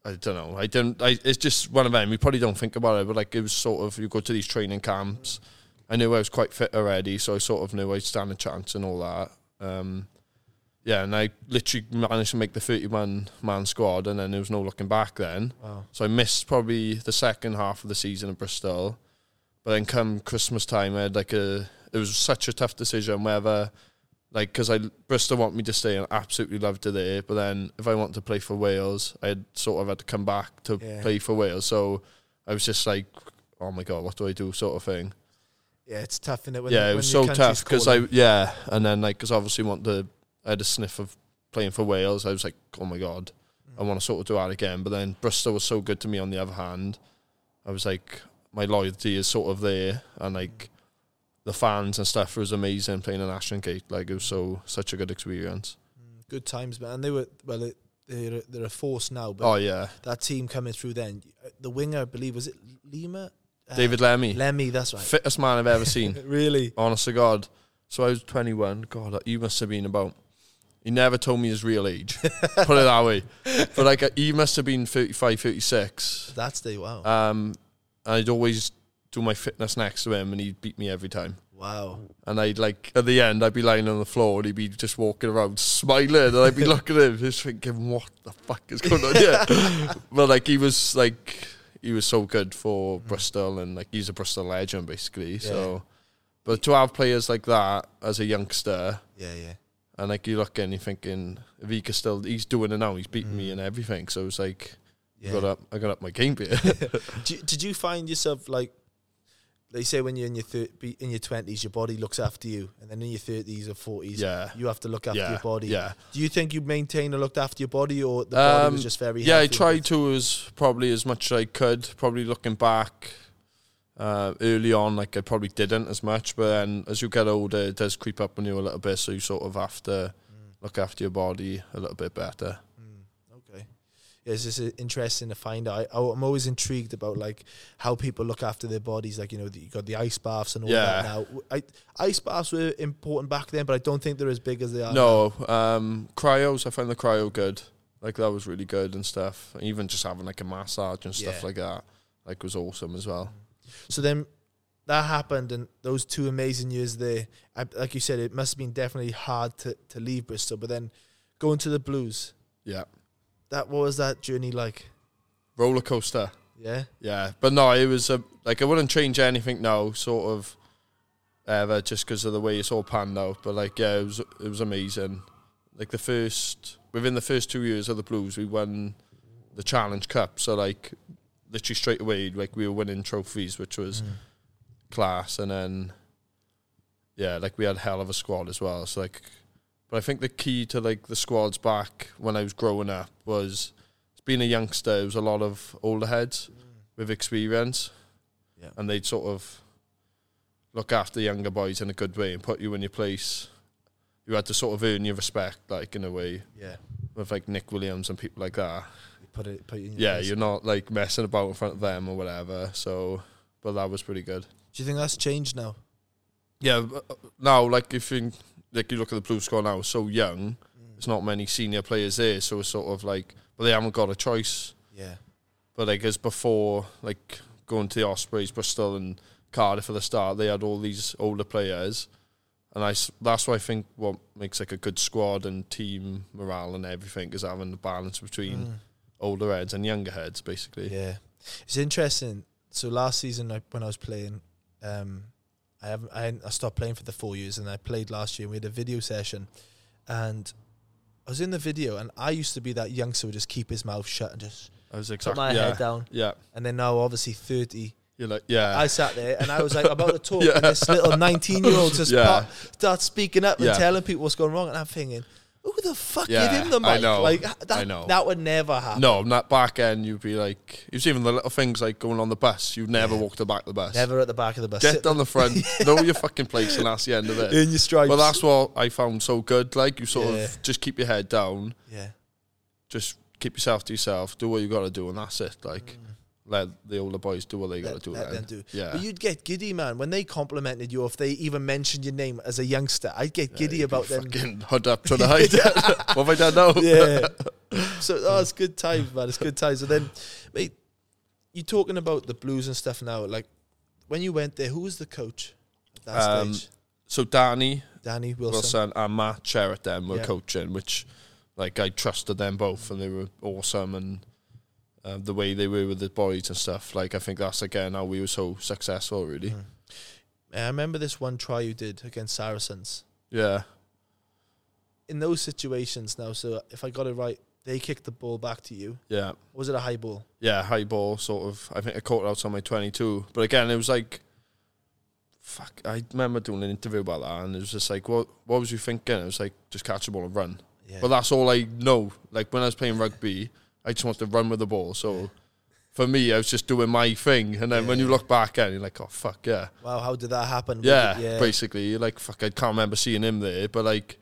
I don't know. I didn't I it's just one of them. You probably don't think about it but like it was sort of you go to these training camps. I knew I was quite fit already so I sort of knew I'd stand a chance and all that. Um yeah and I literally managed to make the 31 man squad and then there was no looking back then. Wow. so I missed probably the second half of the season at Bristol. But then come Christmas time I had like a it was such a tough decision whether like because I Bristol want me to stay and absolutely loved it there. But then if I want to play for Wales, I had sort of had to come back to Yeah. play for Wales. So I was just like, oh my god, what do I do, sort of thing. Yeah, it's tough in it. When yeah, it was so tough because I yeah, and then like because obviously want the I had a sniff of playing for Wales. I was like, oh my god, I mm. want to sort of do that again. But then Bristol was so good to me. On the other hand, I was like, my loyalty is sort of there, and like the fans and stuff was amazing playing in Ashton Gate. Like it was so such a good experience. Mm, good times, man. And they were well, it, they're they're a force now. But Oh yeah, that team coming through then, uh, the winger, I believe, was it Lima? Uh, David Lemi, Lemi, that's right. fittest man I've ever *laughs* seen. really? Honest to God. So I was 21. God, you must have been about. He never told me his real age. *laughs* Put it that way. But like, he must have been 35, 36. That's the wow. Um, and I'd always do my fitness next to him, and he'd beat me every time. wow. And I'd like at the end, I'd be lying on the floor, and he'd be just walking around smiling, and I'd be *laughs* looking at him, just thinking, "What the fuck is going on here?" *laughs* but like, he was like, he was so good for Bristol, and like, he's a Bristol legend basically. So, but to have players like that as a youngster, Yeah, yeah. and like you look and you're thinking, if he could still, he's doing it now, he's beating me mm. and everything. So it's like, yeah. I got up, I got up my game here. *laughs* Do you- did you find yourself like they say when you're in your thir- be- in your twenties, your body looks after you, and then in your thirties or forties, yeah. you have to look after yeah, your body. Yeah, Do you think you maintained and looked after your body, or the body Um, was just very? yeah. I tried to as probably as much as I could. Probably looking back uh, early on, like I probably didn't as much. But then as you get older, it does creep up on you a little bit. So you sort of have to look after your body a little bit better. It's just uh, interesting to find out. I, I'm always intrigued about like how people look after their bodies. Like you know, you got the ice baths and all that Yeah. now. I, ice baths were important back then, but I don't think they're as big as they are. No, um, cryos. I found the cryo good. Like that was really good and stuff. Even just having like a massage and stuff Yeah. like that, like was awesome as well. So then that happened, and those two amazing years there. I, like you said, it must have been definitely hard to to leave Bristol, but then going to the Blues. Yeah, That what was that journey like? roller coaster. Yeah. Yeah, but no, it was a like I wouldn't change anything now, sort of ever, just because of the way it's all panned out. But like, yeah, it was it was amazing. Like the first within the first two years of the Blues, we won the Challenge Cup. So like, literally straight away, like we were winning trophies, which was Mm. class. And then, yeah, like we had a hell of a squad as well. So like, but I think the key to like the squads back when I was growing up was being a youngster. It was a lot of older heads with experience, Yeah. and they'd sort of look after younger boys in a good way and put you in your place. You had to sort of earn your respect, like in a way, Yeah. with like Nick Williams and people like that. Put it. Put it in your Yeah, place. you're not like messing about in front of them or whatever. So, but that was pretty good. Do you think that's changed now? Yeah, uh, now like if you like you look at the Blue squad now, so young, there's not many senior players there, so it's sort of like, but they haven't got a choice. Yeah. But like as before, like going to the Ospreys, Bristol, and Cardiff at the start, they had all these older players, and I that's why I think what makes like a good squad and team morale and everything is having the balance between Mm. older heads and younger heads, basically. Yeah, it's interesting. So last season, I, when I was playing, um, I haven't, I, I stopped playing for the four years, and I played last year. and We had a video session, and I was in the video, and I used to be that youngster who would just keep his mouth shut and just I was put my yeah, head down. yeah. And then now, obviously, thirty, You're like yeah, I sat there and I was like about to *laughs* talk, Yeah. and this little nineteen-year-old just *laughs* Yeah. pop, starts speaking up and telling people what's going wrong, and I'm thinking, who the fuck Yeah, gave him the mic? I know, Like that, I know. that would never happen. no, not back end. You'd be like, was even the little things like going on the bus. You'd never walk the back of the bus. Never at the back of the bus. Get Sit on the front, *laughs* know your fucking place, and that's the end of it. in your stripes. But that's what I found so good. Like you sort Yeah. of just keep your head down, yeah. just keep yourself to yourself, do what you got to do, and that's it. Like mm. Let the older boys do what they got to do. let then. them do. Yeah. But you'd get giddy, man, when they complimented you. If they even mentioned your name as a youngster, I'd get giddy you'd about them. Fucking *laughs* hood up to hide. *laughs* *laughs* what have I done now? yeah. So oh, it's good times, man. It's good times. And then, mate, you talking about the blues and stuff now. Like when you went there, who was the coach at that Um, stage? So Danny Danny Wilson. Wilson and Matt Sherratt them were Yeah. coaching, which like I trusted them both, and they were awesome, and um, the way they were with the boys and stuff. Like I think that's again how we were so successful, really. Mm. I remember this one try you did against Saracens. Yeah, In those situations now, so if I got it right, they kicked the ball back to you. yeah. Was it a high ball? yeah, high ball sort of. I think I caught it out on my 22. But again, it was like, fuck. I remember doing an interview about that, and it was just like, what What was you thinking? It was like, just catch the ball and run. Yeah. But that's all I know. Like when I was playing rugby, I just wanted to run with the ball. So for me, I was just doing my thing. And then when you look back at it, you're like, oh fuck yeah, wow, how did that happen? Yeah. yeah. Basically, you're like fuck. I can't remember seeing him there, but like.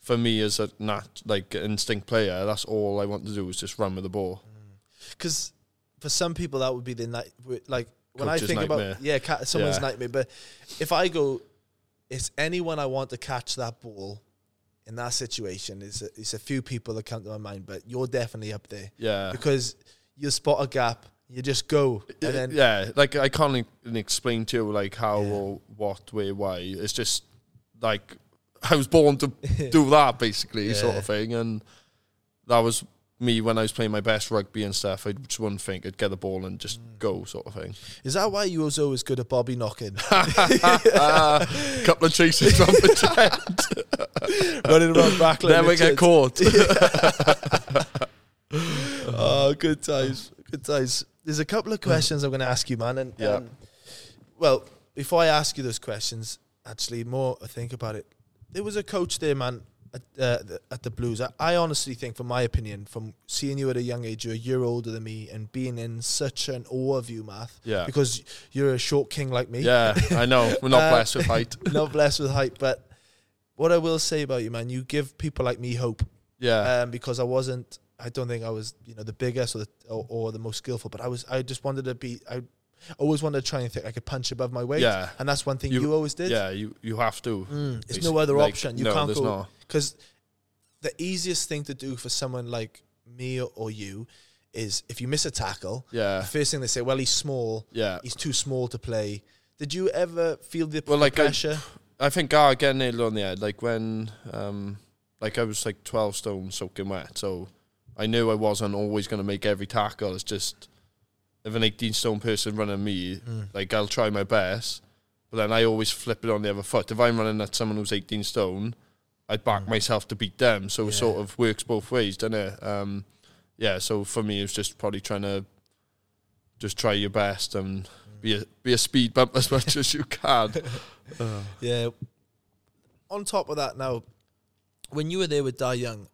For me, as a nat like instinct player, that's all I want to do is just run with the ball. Mm. because for some people that would be the night like when Coach's I think nightmare. about yeah ca- someone's Yeah. nightmare but if I go it's anyone I want to catch that ball in that situation is it's a few people that come to my mind but you're definitely up there Yeah, because you spot a gap you just go and then yeah, like I can't explain to you like how Yeah. or what, where, why. It's just like I was born to *laughs* do that basically, sort of thing, and that was me when I was playing my best rugby and stuff. I'd just wouldn't think I'd get the ball and just Mm. go, sort of thing. is that why you was always good at Bobby knocking *laughs* uh, couple of chases from the jet, running around back Then we get caught. *laughs* oh, good times, good times. There's a couple of questions I'm going to ask you, man. And Yeah. um, well, before I ask you those questions, actually, more I think about it. There was a coach there, man, at, uh, the, at the Blues. I, I honestly think, from my opinion, from seeing you at a young age, you're a year older than me, and being in such an awe of you, Math, yeah, because you're a short king like me. yeah, I know. We're not *laughs* Uh, blessed with height. *laughs* not blessed with height, but what I will say about you, man, you give people like me hope Yeah, um, because I wasn't. I don't think I was, you know, the biggest or the or, or the most skillful, but I was. I just wanted to be. I always wanted to try and think I could punch above my weight. yeah, and that's one thing you, You- always did. yeah. You you have to. Mm, there's Basi- no other like, option. You no, can't there's go because the easiest thing to do for someone like me or, you is if you miss a tackle, Yeah, the first thing they say, "Well, he's small. yeah. He's too small to play." Did you ever feel the Well, like, I- pressure? I think I again nailed on the head. Like when, um, like I was like twelve stone soaking wet, so I knew I wasn't always going to make every tackle. It's just if an eighteen stone person running me, Mm. like I'll try my best, but then I always flip it on the other foot. If I'm running at someone who's eighteen stone, I'd back Mm. myself to beat them. So it sort of works both ways, doesn't it? Um, yeah. So for me, it was just probably trying to just try your best and be a be a speed bump as much as you can. Uh, *laughs* Yeah. On top of that, now, when you were there with Dai Young,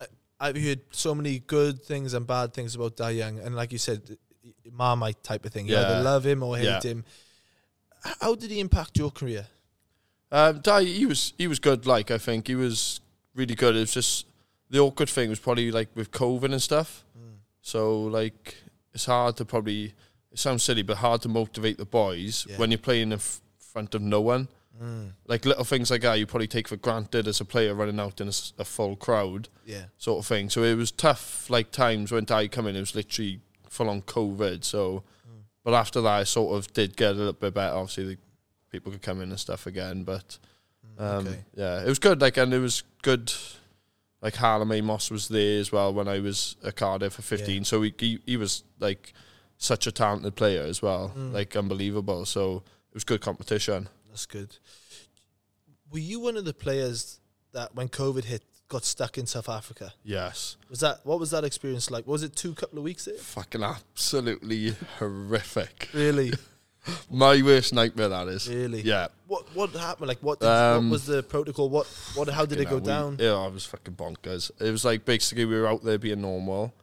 I- I've heard so many good things and bad things about Dai Young, and like you said, Marmite type of thing. You Yeah. either love him or hate Yeah. him. How did he impact your career? Um, Dai, he was he was good. Like I think he was really good. It was just the awkward thing was probably like with COVID and stuff. So like it's hard to probably it sounds silly, but hard to motivate the boys Yeah. when you're playing in f- front of no one. Mm. Like little things like that, you probably take for granted as a player running out in a full crowd, Yeah. sort of thing. So it was tough. Like times when I come in, it was literally full on COVID. So, Mm. but after that, I sort of did get a little bit better. Obviously, the people could come in and stuff again, but. Um, okay. Yeah, it was good. Like, and it was good. Like Hallam Amos was there as well when I was at Cardiff for fifteen. Yeah. So he, he he was like such a talented player as well, Mm. like unbelievable. So it was good competition. That's good. Were you one of the players that when COVID hit got stuck in South Africa? Yes, Was that what was that experience like? Was it two couple of weeks there? fucking absolutely horrific. Really, *laughs* My worst nightmare. That is. really. Yeah. What what happened? Like what? Did, Um, what was the protocol? What what? How did it go down? yeah, I was fucking bonkers. It was like basically we were out there being normal,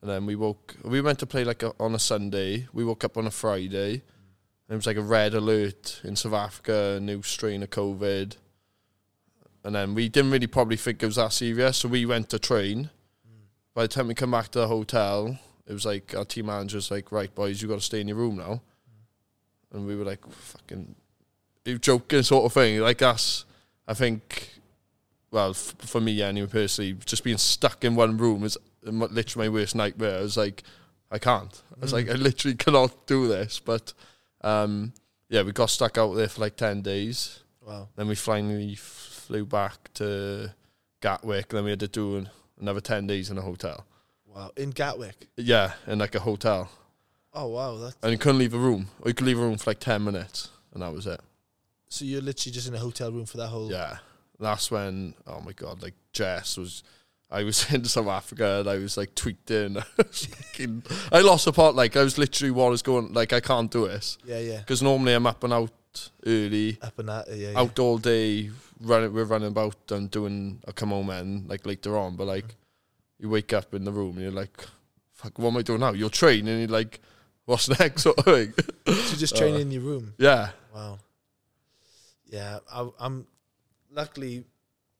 and then we woke. We went to play like a, on a Sunday. We woke up on a Friday. And it was like a red alert in South Africa, a new strain of COVID. And then we didn't really probably think it was that serious, so we went to train. Mm. By the time we come back to the hotel, it was like our team manager was like, "Right, boys, you got to stay in your room now." Mm. And we were like, "Fucking," you joking sort of thing. Like us, I think well, f- for me anyway, personally, just being stuck in one room is literally my worst nightmare. I was like, I can't. I was like, mm. I literally *laughs* cannot do this. But um, yeah, we got stuck out there for like 10 days. Wow. Then we finally f- flew back to Gatwick. and Then we had to do an- another 10 days in a hotel. Wow. In Gatwick. Yeah, in like a hotel. Oh wow. That's And you couldn't leave a room. Or you could leave a room for like 10 minutes. And that was it. so you're literally just in a hotel room for that whole. Yeah, that's when oh my god, like Jess was. I was *laughs* in South Africa and I was like tweeting. *laughs* I, was fucking- I lost a part. Like I was literally what was going. Like I can't do this Yeah. Yeah. because normally I'm up and out early, Up and that. Yeah. yeah. out all day. Running, we're running about and doing a come home and like later on. But like you wake up in the room and you're like, fuck, what am I doing now? You're training and you're like, what's *laughs* next sort of thing. So just training in your room. yeah, Wow. Yeah, I, I'm. Luckily,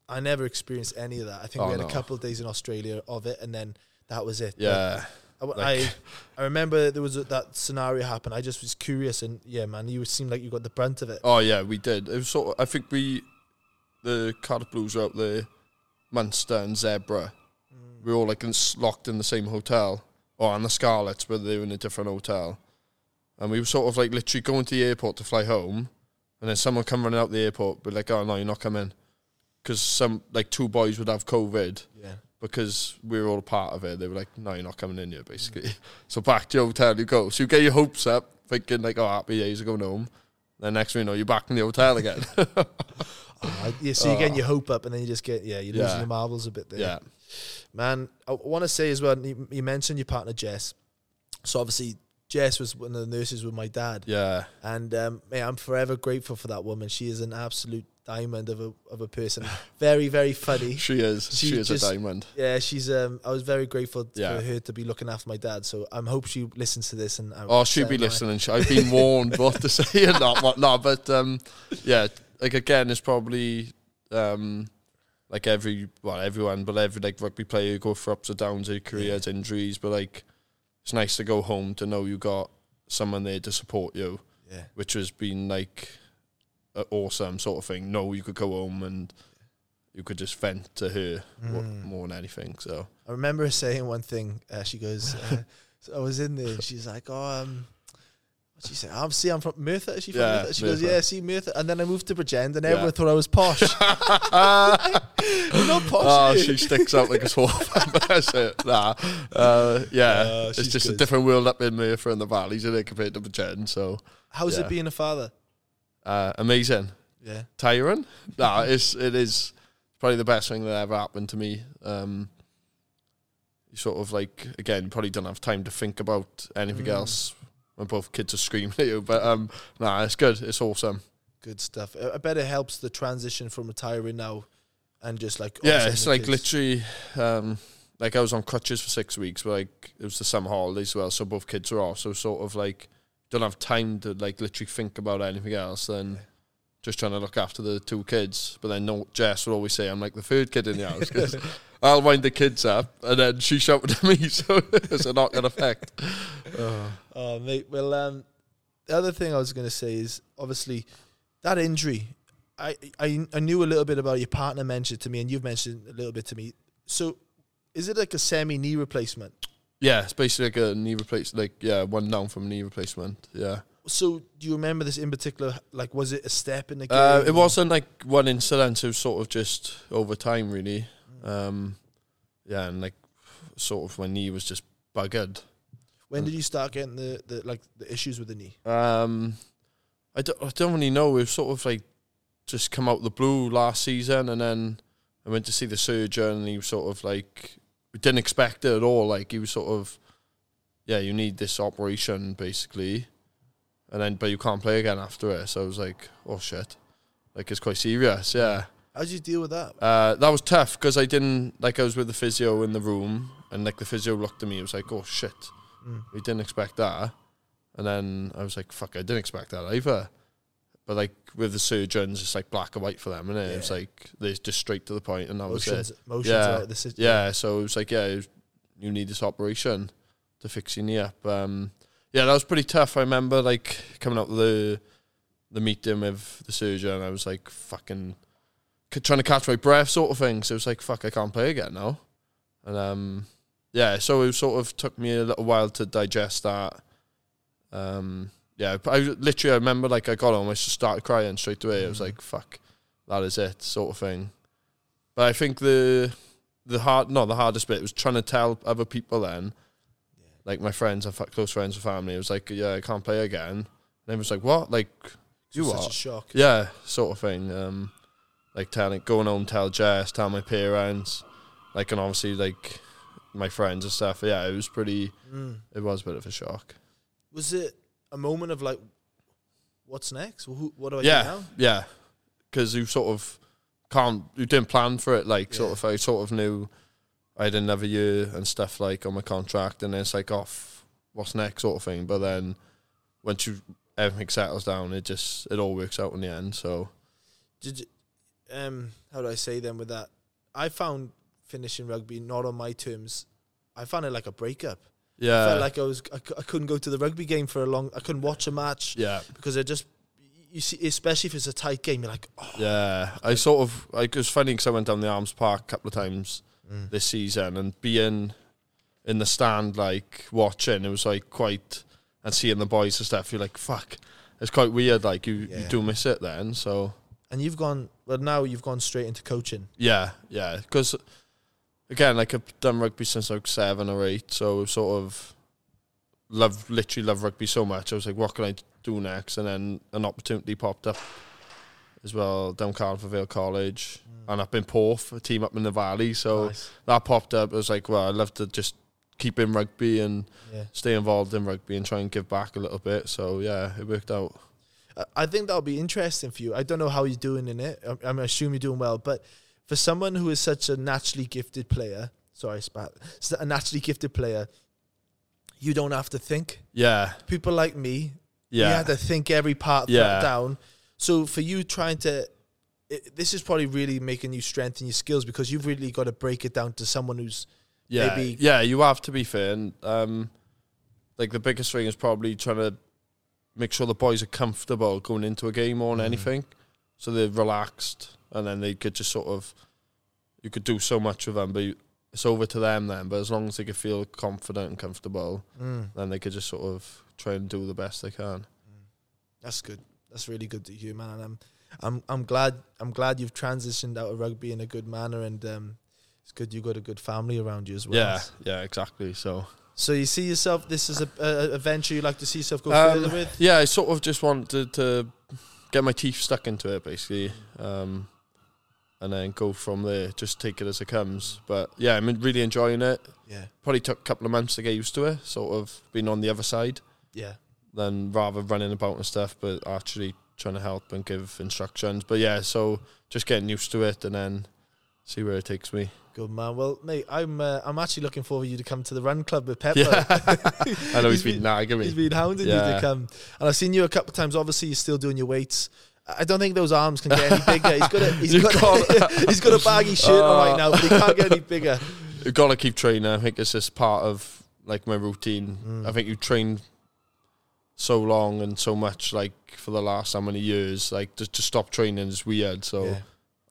I never experienced any of that. I think Oh, we had no. a couple of days in Australia of it, and then that was it. Yeah. I, like- I, I remember there was a, that scenario happen. I just was curious, and yeah, man, you seemed like you got the brunt of it. Oh yeah, we did. It was sort of, I think we, the Card Blues were up there, Munster and Zebre. Mm. We were all like in, locked in the same hotel, or on the Scarlets, but they were in a different hotel. And we were sort of like literally going to the airport to fly home, and then someone come running out the airport, but like, oh no, you're not coming, because some like two boys would have COVID Yeah, because we were all a part of it. They were like, no, you're not coming in here, basically. *laughs* So back to your hotel you go. So you get your hopes up, thinking like, oh, happy days are going home. Then next thing you know, you're back in the hotel again. *laughs* I, yeah. So you're getting your hope up, and then you just get yeah, you're losing. Yeah. your marbles a bit there. yeah. man. I want to say as well. You, you mentioned your partner Jess. So obviously, Jess was one of the nurses with my dad. Yeah. And um, I'm forever grateful for that woman. She is an absolute diamond of a of a person. Very, very funny. *laughs* She is. She She, is just- a diamond. Yeah, she's. Um, I was very grateful Yeah. for her to be looking after my dad. So I am hope she listens to this. And I'm Oh, she'll be uh, listening. She- I've been warned what to say and not what not. But um, yeah, like again, it's probably um, like every well, everyone, but every like rugby player go for ups and downs, their careers, injuries. But like, it's nice to go home to know you got someone there to support you, Yeah, which has been like awesome sort of thing. No, you could go home and you could just vent to her more, Mm. more than anything. So I remember her saying one thing. Uh, she goes, *laughs* uh, so I was in there. and She's like, oh, um. She said, "I'm see, I'm from Merthyr." Is she from Yeah, Merthyr? She goes, Merthyr. "Yeah, see Merthyr." And then I moved to Bridgend, and everyone thought I was posh. *laughs* You're not posh. Oh, you? she sticks out like a sore thumb. *laughs* *laughs* That's it. Nah. Uh, yeah. Oh, it's she's just a good. different world up in Merthyr in the valleys, isn't it, compared to Bridgend? So, How's yeah. it being a father? uh, amazing. Yeah, Tyron? Nah, it's, it is probably the best thing that ever happened to me. Um, you sort of like, again, probably don't have time to think about anything Mm. else when both kids are screaming at you. But um, nah, it's good. It's awesome. good stuff. I bet it helps the transition from retiring now, and just like Yeah, it's like kids. literally, um, like I was on crutches for six weeks, but like it was the summer holidays as well, so both kids were off. So sort of like don't have time to like literally think about anything else. Then just trying to look after the two kids. But then no, Jess would always say I'm like the third kid in the house because *laughs* I'll wind the kids up, and then she shouted at me, *laughs* so it's a knock-on effect. Oh. Oh, mate. Well, um, the other thing I was going to say is obviously that injury. I, I I knew a little bit about your partner mentioned to me, and you've mentioned a little bit to me. So, is it like a semi knee replacement? Yeah, it's basically like a knee replacement. Like yeah, one down from knee replacement. Yeah. So, do you remember this in particular? Like, was it a step in the game? Uh, it wasn't like one incident. It was sort of just over time, really. Um, yeah, and like sort of my knee was just buggered. When did you start getting the, the like the issues with the knee? Um, I don't, I don't really know. We've sort of like just come out the blue last season, and then I went to see the surgeon, and he was sort of like we didn't expect it at all. Like he was sort of, yeah, you need this operation basically, and then but you can't play again after it. So I was like, oh shit, like it's quite serious. Yeah. How did you deal with that? Uh, that was tough because I didn't like I was with the physio in the room and like the physio looked at me. It was like, oh shit, Mm. we didn't expect that. And then I was like, fuck, I didn't expect that either. But like with the surgeons, it's like black and white for them, and it? it's like they're just straight to the point, and that was it. motions Yeah. of the. Yeah, so it was like, yeah, was- you need this operation to fix your knee up. Um, yeah, that was pretty tough. I remember like coming up the the meeting with the surgeon, I was like fucking c- trying to catch my breath, sort of thing. So it was like, fuck, I can't play again now. And um, yeah, so it sort of took me a little while to digest that. Um, yeah, I literally I remember like I got home, I just started crying straight away. I was Mhm. like, fuck, that is it, sort of thing. But I think the the hard, not the hardest bit was trying to tell other people then, like my friends and fa- close friends and family. It was like, yeah, I can't play again. And they was like, what? Like, you Such what? a shock. Yeah, sort of thing. Um, like telling, going home, tell Jess, tell my parents, like, and obviously like my friends and stuff. Yeah, it was pretty. Mm. It was a bit of a shock. Was it a moment of like, what's next? Who, what do I Yeah. do now? Yeah, because you sort of can't, you didn't plan for it. Like, sort of, I sort of knew I had another year and stuff like on my contract, and then it's like, off, what's next, sort of thing. But then once you everything settles down, it just it all works out in the end. So Did you, um, how do I say then with that? I found finishing rugby not on my terms. I found it like a breakup. Yeah, I felt like I was I, I couldn't go to the rugby game for a long. I couldn't watch a match yeah. because I just you see, especially if it's a tight game, you're like, oh, Yeah, I sort of like it was funny because I went down the Arms Park a couple of times Mm. this season and being in the stand like watching, it was like quite and seeing the boys and stuff. You're like, fuck, it's quite weird. Like you, you do miss it then. So and you've gone well now. You've gone straight into coaching. yeah, yeah, because again, like I've done rugby since like seven or eight, so sort of love literally love rugby so much. I was like, what can I do next? And then an opportunity popped up as well down Cardiff Vale College mm. and up in Porth, a team up in the valley. So Nice. that popped up. I was like, well, I'd love to just keep in rugby and Yeah. stay involved in rugby and try and give back a little bit. So yeah, it worked out. I- I think that'll be interesting for you. I don't know how you're doing in it. I'm, I'm assuming you're doing well, but for someone who is such a naturally gifted player, sorry, spat, a naturally gifted player, you don't have to think. Yeah, People like me, yeah, you have to think every part Yeah. down. So for you trying to, it, this is probably really making you strengthen your skills because you've really got to break it down to someone who's yeah, maybe- yeah. You have to be fair, and um, like the biggest thing is probably trying to make sure the boys are comfortable going into a game or than Mhm. anything, so they're relaxed, and then they could just sort of, you could do so much with them, but you, it's over to them then. But as long as they can feel confident and comfortable, Mm, then they could just sort of try and do the best they can. that's good. That's really good to hear, man. And I'm, I'm, I'm glad. I'm glad you've transitioned out of rugby in a good manner, and um, it's good you got a good family around you as well. Yeah, yeah, exactly. So So you see yourself. This is a, a, a venture you like to see yourself go Um, further with. yeah, I sort of just wanted to get my teeth stuck into it, basically, um, and then go from there. Just take it as it comes. But yeah, I'm really enjoying it. Yeah, Probably took a couple of months to get used to it. Sort of being on the other side, yeah. Than rather running about and stuff, but actually trying to help and give instructions. But yeah, so just getting used to it and then see where it takes me. Good man. Well, mate, I'm uh, I'm actually looking forward for you to come to the run club with Pepper. Yeah. *laughs* I know he's He's been nagging me. He's been hounding you to come, and I've seen you a couple of times. Obviously, you're still doing your weights. I don't think those arms can get any *laughs* bigger. He's got a he's got can't- *laughs* he's got a baggy shirt on right Uh. now, but he can't get any bigger. You've got to keep training. I think it's just part of like my routine. Mm. I think you train so long and so much like for the last how many years. Like just to stop training is weird. So Yeah.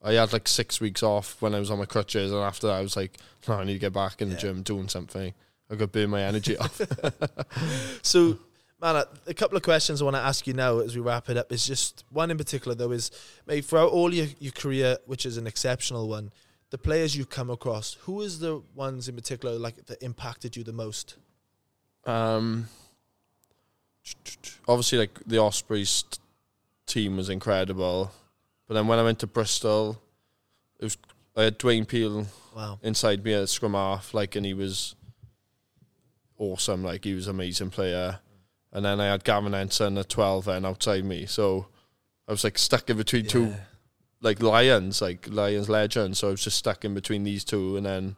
I had like six weeks off when I was on my crutches, and after that I was like, no, I need to get back in the gym doing something. I got to burn my energy off. *laughs* So, man, a, a couple of questions I want to ask you now as we wrap it up is just one in particular, though, is mate, throughout all your, your career, which is an exceptional one, the players you come across, who is the ones in particular like that impacted you the most? Um, obviously, like the Ospreys team was incredible, but then when I went to Bristol, it was I had Dwayne Peel Wow. inside me at scrum half, like, and he was awesome. Like, he was an amazing player. And then I had Gavin Henson at twelve and outside me, so I was like stuck in between two like lions, like lions legends. So I was just stuck in between these two, and then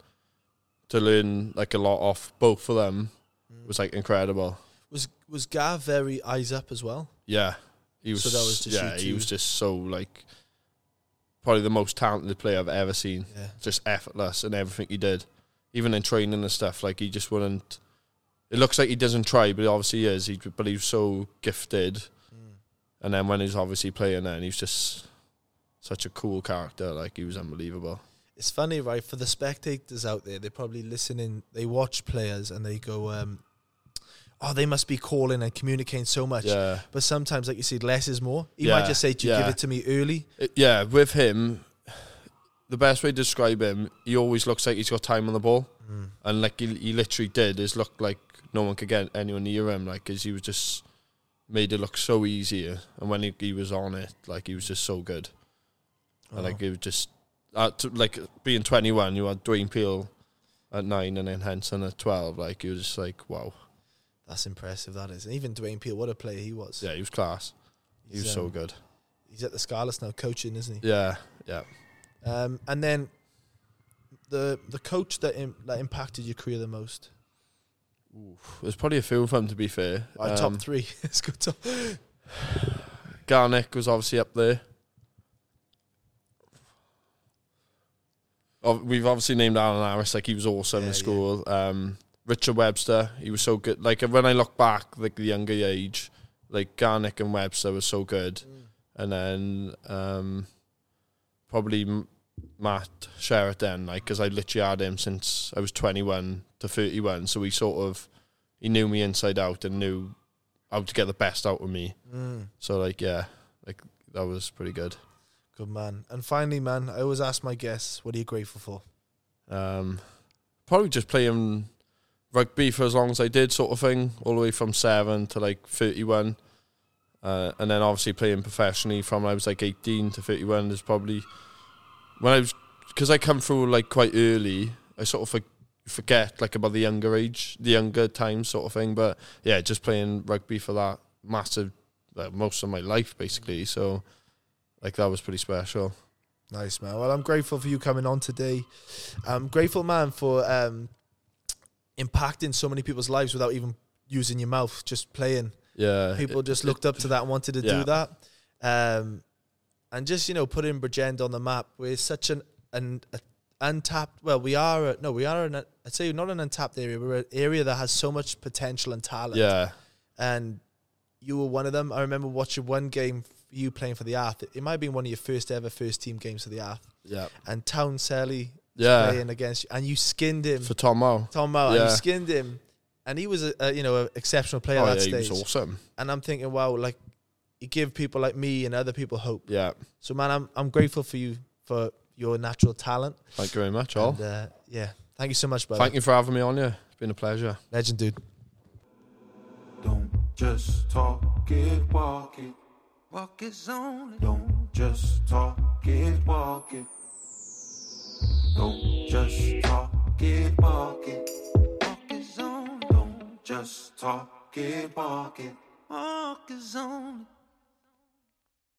to learn like a lot off both of them mm. was like incredible. Was was Gav very eyes up as well? Yeah, he was. So that was just yeah, you he two? was just so like probably the most talented player I've ever seen. Yeah. Just effortless in everything he did, even in training and stuff. Like he just wouldn't. It looks like he doesn't try, but he obviously is. He, but he was so gifted, Mm. and then when he's obviously playing, then he's just such a cool character. Like he was unbelievable. It's funny, right? For the spectators out there, they're probably listening. They watch players and they go, um, "Oh, they must be calling and communicating so much." Yeah, But sometimes, like you said, less is more. He Yeah, might just say, "Do you give it to me early?" It- yeah. With him, the best way to describe him, he always looks like he's got time on the ball. and like he, he literally did is look like no one could get anyone near him like because he was just made it look so easy and when he, he was on it like he was just so good and like Oh. it was just uh, to, like being 21 you had Dwayne Peel at 9 and then Henson at 12 like he was just like wow That's impressive. That is. And even Dwayne Peel, what a player he was. yeah he was class he He's, was so um, good He's at the Scarlets now, coaching, isn't he? yeah yeah Um, and then the the coach that Im- that impacted your career the most. there's probably a few of them to be fair Um, top three. *laughs* It's good. Top. *sighs* Garnick was obviously up there. Oh, we've obviously named Alan Harris, like he was awesome Yeah, in yeah. school. Um, Richard Webster, he was so good. Like when I look back, like the younger age, like Garnick and Webster was so good. And then um, probably M- Matt Sherratt, like because I literally had him since I was 21 to 31. So he sort of, he knew me inside out and knew how to get the best out of me. Mm, So like yeah, like that was pretty good. good man. And finally, man, I always ask my guests, what are you grateful for? Um, probably just playing rugby for as long as I did, sort of thing, all the way from seven to like thirty-one, uh, and then obviously playing professionally from I was like eighteen to thirty-one is probably when I was because I come through like quite early. I sort of for, forget like about the younger age, the younger times sort of thing. But yeah, just playing rugby for that massive, uh, most of my life basically. So like that was pretty special. Nice man. Well, I'm grateful for you coming on today. I'm grateful, man, for um, impacting so many people's lives without even using your mouth, just playing. Yeah, People it- just it- looked up to that and wanted to do that. Um, and just you know, putting Bridgend on the map. We're such an an a untapped. Well, we are. A, no, we are an. I'd say not an untapped area. We're an area that has so much potential and talent. Yeah, and you were one of them. I remember watching one game you playing for the Arth. It might have been one of your first ever first team games for the Arth. yeah, And Town Selly yeah. playing against you, and you skinned him. For Tom Mao. Tom Mao, and you skinned him, and he was a, a you know an exceptional player Oh at yeah, that he was awesome. And I'm thinking, wow, like you give people like me and other people hope. Yeah, So man, I'm I'm grateful for you for your natural talent. thank you very much, all. And, uh, yeah, thank you so much, brother. Thank you for having me on. Yeah, it's been a pleasure. legend, dude. Don't just talk it, walk it. Walk it only. Don't just talk it, walk it. Don't just talk it, walk it. Walk it on. Don't just talk it, walk it. Walk it only.